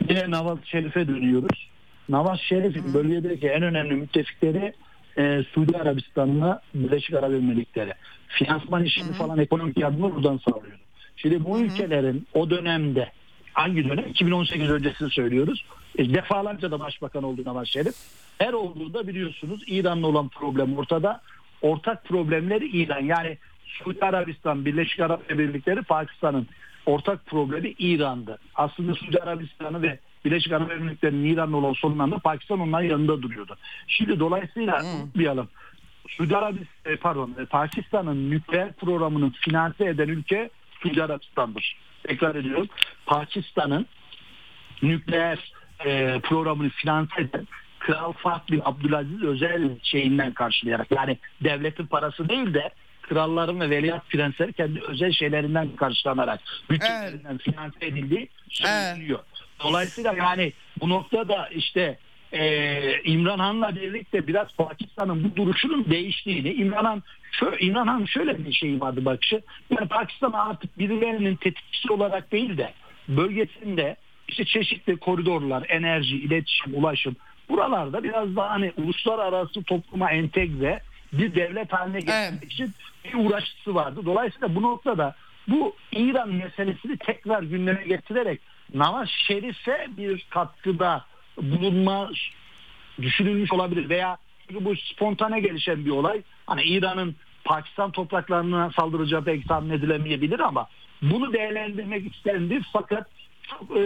Yine Navaz Şerif'e dönüyoruz. Navaz Şerif'in bölgedeki en önemli müttefikleri e, Suudi Arabistan'la Birleşik Arap Emirlikleri. Finansman işini falan ekonomik yardımı buradan sağlıyordu. Şimdi bu ülkelerin o dönemde hangi dönem? 2018 öncesini söylüyoruz. E, defalarca da başbakan oldu Navaz Şerif. Her olduğunda biliyorsunuz İran'la olan problem ortada. Ortak problemleri İran. Yani Suudi Arabistan, Birleşik Arap Emirlikleri, Pakistan'ın ortak problemi İran'dı. Aslında Suudi Arabistan'ı ve Birleşik Arap Emirlikleri'nin İran'la olan sorunlarında Pakistan onların yanında duruyordu. Şimdi dolayısıyla unutmayalım. Suudi Arabistan, pardon, e, Pakistan'ın nükleer programını finanse eden ülke Suudi Arabistan'dır. Tekrar ediyorum. Pakistan'ın nükleer e, programını finanse eden Kral Fahd bin Abdülaziz özel şeyinden karşılayarak yani devletin parası değil de kralların ve veliaht prensleri kendi özel şeylerinden karşılanarak bütçelerinden finanse edildiği söyleniyor. Dolayısıyla yani bu noktada işte e, İmran Han'la birlikte biraz Pakistan'ın bu duruşunun değiştiğini İmran Han, şöyle, İmran Han şöyle bir şey vardı bakışı yani Pakistan'a artık birilerinin tetikçisi olarak değil de bölgesinde işte çeşitli koridorlar, enerji, iletişim, ulaşım buralarda biraz daha hani uluslararası topluma entegre bir devlet haline getirmek
Evet.
için bir uğraşısı vardı. Dolayısıyla bu noktada bu İran meselesini tekrar gündeme getirerek Nawaz Şerif'e bir katkıda bulunma düşünülmüş olabilir veya çünkü bu spontane gelişen bir olay. Hani İran'ın Pakistan topraklarına saldıracağı pek tahmin edilemeyebilir ama bunu değerlendirmek istendi fakat çok, e,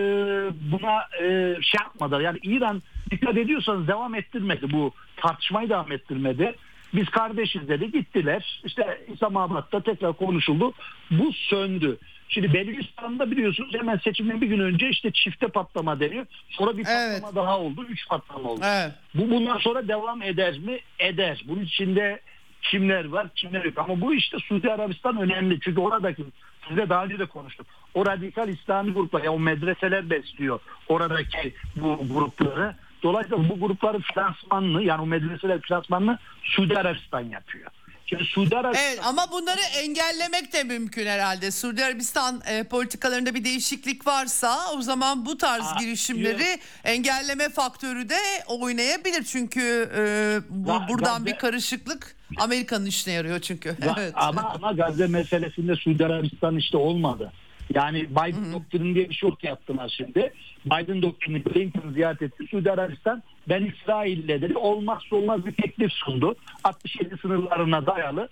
buna e, şey yapmadı. Yani İran dikkat ediyorsanız devam ettirmedi bu tartışmayı devam ettirmedi. Biz kardeşiz dedi gittiler. İşte İslamabad'da tekrar konuşuldu. Bu söndü. Şimdi Belucistan'da biliyorsunuz hemen seçimden bir gün önce işte çifte patlama deniyor. Sonra bir patlama
Evet.
daha oldu. Üç patlama oldu.
Evet.
Bu bundan sonra devam eder mi? Eder. Bunun içinde kimler var, kimler yok. Ama bu işte Suudi Arabistan önemli. Çünkü oradaki size daha önce de konuştuk. O radikal İslami gruplar, yani o medreseler besliyor oradaki bu grupları. Dolayısıyla bu grupların finansmanını yani o medreseler finansmanını Suudi Arabistan yapıyor. Şimdi Suudi Arabistan
Evet ama bunları engellemek de mümkün herhalde. Suudi Arabistan e, politikalarında bir değişiklik varsa o zaman bu tarz
Aa,
girişimleri engelleme faktörü de oynayabilir. Çünkü e, bu,
Ga-
buradan
Gazze-
bir karışıklık Amerika'nın işine yarıyor çünkü.
Va-
Evet.
Ama, ama Gazze meselesinde Suudi Arabistan işte olmadı. Yani Biden doktrini diye bir şey yok yaptılar şimdi. Biden doktrini Clinton ziyaret etti. Suudi Arabistan ben İsrail'le dedi olmazsa olmaz bir teklif sundu. 67 sınırlarına dayalı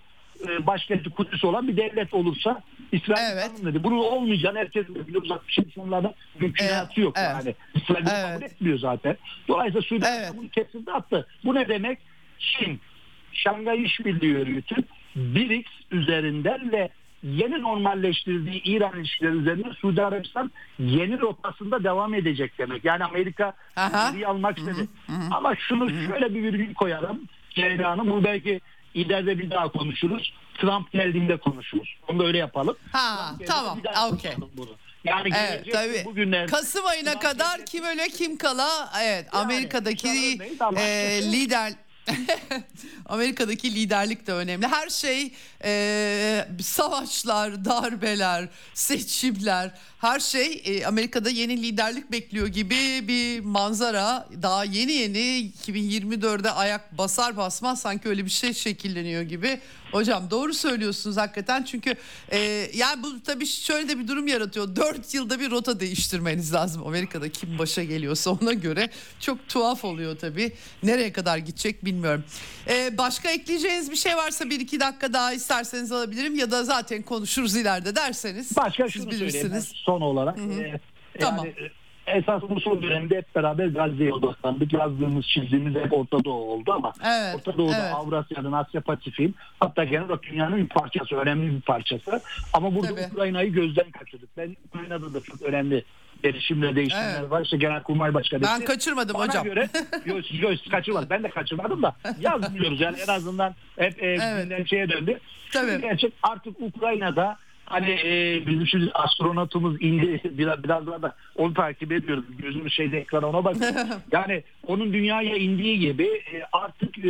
e, başkenti Kudüs olan bir devlet olursa İsrail
Evet.
dedi. Bunun olmayacağını herkes biliyor. 67 sınırlarda mümkünatı yok
Evet.
yani. İsrail bunu
Evet.
kabul etmiyor zaten. Dolayısıyla Suudi
Evet.
Arabistan bunu kesildi attı. Bu ne demek? Çin Şangay İşbirliği Örgütü BRICS üzerinden ve yeni normalleştirdiği İran ilişkileri üzerinden Suudi Arabistan yeni rotasında devam edecek demek. Yani Amerika geriye almak istedi. Ama şunu şöyle bir virgül koyalım. Ceyda Hanım bunu belki ileride bir daha konuşuruz. Trump geldiğinde konuşuruz. Onu da öyle yapalım.
Ha, tamam, okey.
Yani
Evet tabii.
bugünler
Kasım ayına
Trump
kadar kim öle kim kala evet
Yani,
Amerika'daki e, lider Amerika'daki liderlik de önemli. Her şey e, savaşlar, darbeler, seçimler her şey e, Amerika'da yeni liderlik bekliyor gibi bir manzara. Daha yeni yeni 2024'de ayak basar basmaz sanki öyle bir şey şekilleniyor gibi. Hocam doğru söylüyorsunuz hakikaten çünkü e, yani bu tabii şöyle de bir durum yaratıyor. 4 yılda bir rota değiştirmeniz lazım Amerika'da kim başa geliyorsa ona göre. Çok tuhaf oluyor tabii. Nereye kadar gidecek bilmiyorum. E, başka ekleyeceğiniz bir şey varsa bir iki dakika daha isterseniz alabilirim ya da zaten konuşuruz ileride derseniz.
Başka
siz
şunu söyleyeyim
bilirsiniz.
Son olarak. Ee,
Tamam.
Yani, e, esas bu son dönemde hep beraber Gazze'ye odaklandık. Yazdığımız, çizdiğimiz hep Orta Doğu oldu ama
Evet,
Orta Doğu'da
evet.
Avrasya'nın, Asya Pasifik'in hatta genel olarak dünyanın bir parçası, önemli bir parçası. Ama burada
Tabii.
Ukrayna'yı gözden kaçırdık. Ben Ukrayna'da da çok önemli gelişimler, değişimler
Evet.
var. İşte Genelkurmay Başkanı.
Ben kaçırmadım
Bana
hocam.
göre yok, yok, kaçırmadım. Ben de kaçırmadım da yazmıyoruz yani en azından hep e,
Evet.
şeye döndü.
Tabii.
Gerçek artık Ukrayna'da hani e, bizim şu astronotumuz indi biraz, biraz daha da onu takip ediyoruz. Gözümüz şeyde ekrana ona bakıyor. yani onun dünyaya indiği gibi e, artık e,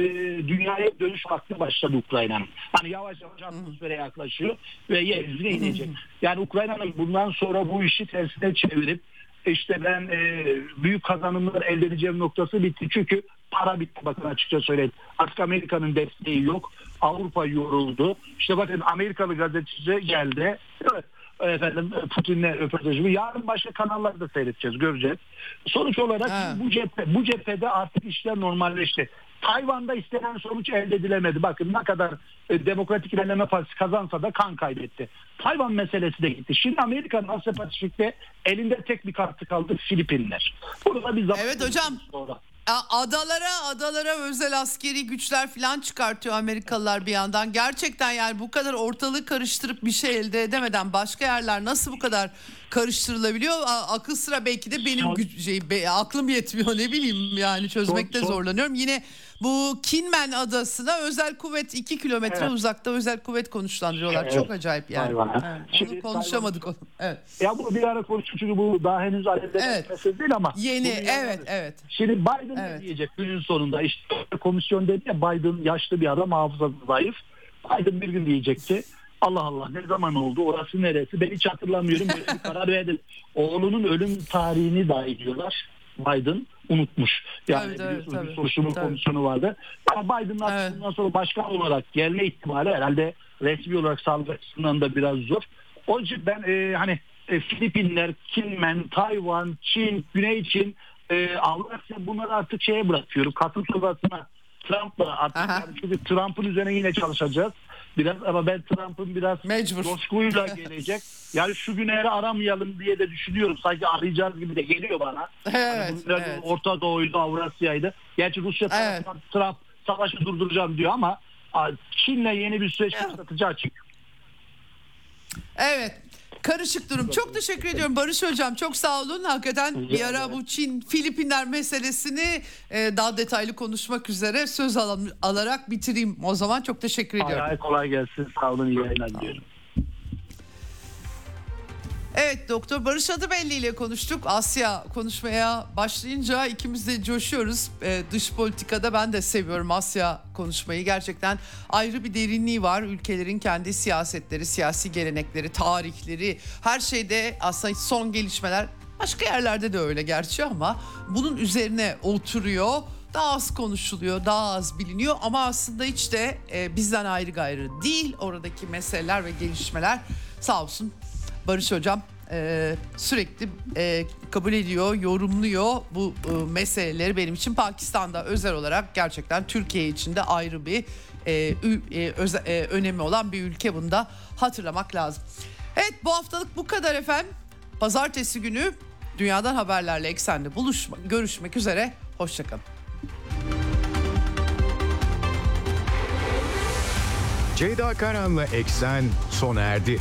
dünyaya dönüş vakti başladı Ukrayna'nın. Hani yavaş yavaş atmosfere yaklaşıyor ve yeryüzüne inecek. Yani Ukrayna'nın bundan sonra bu işi tersine çevirip işte ben e, büyük kazanımlar elde edeceğim noktası bitti. Çünkü para bitti bakın açıkça söyleyeyim. Artık Amerika'nın desteği yok. Avrupa yoruldu. İşte bakın Amerikalı gazeteci geldi. Evet efendim Putin'le röportajımı yarın başka kanallarda seyredeceğiz göreceğiz. Sonuç olarak
Ha.
bu cephe bu cephede artık işler normalleşti. Tayvan'da istenen sonuç elde edilemedi. Bakın ne kadar e, Demokratik İlerleme Partisi kazansa da kan kaybetti. Tayvan meselesi de gitti. Şimdi Amerika'nın Asya Pasifik'te elinde tek bir kartı kaldı Filipinler. Burada bir zaman
Evet hocam.
sonra.
Adalara adalara özel askeri güçler falan çıkartıyor Amerikalılar bir yandan. Gerçekten yani bu kadar ortalığı karıştırıp bir şey elde edemeden başka yerler nasıl bu kadar karıştırılabiliyor? Akıl sıra belki de benim güç şey be- aklım yetmiyor ne bileyim yani çözmekte zorlanıyorum. Yine bu Kinmen adasına özel kuvvet 2 kilometre
Evet.
uzakta özel kuvvet konuşlandırıyorlar.
Evet.
Çok acayip yani. Evet,
Şimdi
Onu konuşamadık onu. Evet.
Ya bu bir ara konuştuk çünkü bu daha henüz alevlenen
Evet.
değil ama.
Yeni
bunu
evet evet.
Şimdi Biden
Evet.
ne diyecek günün sonunda işte komisyon dedi ya Biden yaşlı bir adam hafızası zayıf. Biden bir gün diyecekti. Allah Allah ne zaman oldu orası neresi ben hiç hatırlamıyorum böyle bir karar verdim. Oğlunun ölüm tarihini dahi diyorlar Biden unutmuş. Yani
Tabii,
biliyorsunuz
tabii.
bir soruşturma
Tabii.
komisyonu vardı. Ama Biden'ın
Evet.
bundan sonra başkan olarak gelme ihtimali herhalde resmi olarak sağlık açısından da biraz zor. Onun için ben e, hani e, Filipinler, Kinmen, Tayvan, Çin, Güney Çin, e, Avrasya bunları artık şeye bırakıyorum. Kasım sonrasına Trump'la artık
Aha.
yani çünkü Trump'ın üzerine yine çalışacağız. Biraz ama ben Trump'ın biraz
Mecbur.
coşkuyla gelecek. Yani şu günleri aramayalım diye de düşünüyorum. Sanki arayacağız gibi de geliyor bana.
Evet,
Hani bu biraz
evet.
Orta Doğu'ydu, Avrasya'ydı. Gerçi Rusya
Evet.
Trump savaşı durduracağım diyor ama Çin'le yeni bir süreç başlatacağı açık.
Evet. Karışık durum. Çok teşekkür ediyorum Barış Hocam. Çok sağ olun. Hakikaten bir ara bu Çin, Filipinler meselesini e, daha detaylı konuşmak üzere söz al- alarak bitireyim. O zaman çok teşekkür ediyorum.
Ay, kolay gelsin. Sağ olun. iyi yayınlar diliyorum.
Evet Doktor Barış Adıbelli ile konuştuk. Asya konuşmaya başlayınca ikimiz de coşuyoruz. Ee, dış politikada ben de seviyorum Asya konuşmayı. Gerçekten ayrı bir derinliği var. Ülkelerin kendi siyasetleri, siyasi gelenekleri, tarihleri her şeyde aslında son gelişmeler başka yerlerde de öyle gerçi ama bunun üzerine oturuyor. Daha az konuşuluyor, daha az biliniyor ama aslında hiç de e, bizden ayrı gayrı değil. Oradaki meseleler ve gelişmeler sağ olsun Barış Hocam e, sürekli e, kabul ediyor, yorumluyor bu e, meseleleri benim için Pakistan'da özel olarak gerçekten Türkiye için de ayrı bir e, e, öze- e, önemi olan bir ülke bunu da hatırlamak lazım. Evet bu haftalık bu kadar efendim. Pazartesi günü dünyadan haberlerle eksende buluşma, görüşmek üzere. Hoşçakalın.
Ceyda Karan'la Eksen sona erdi.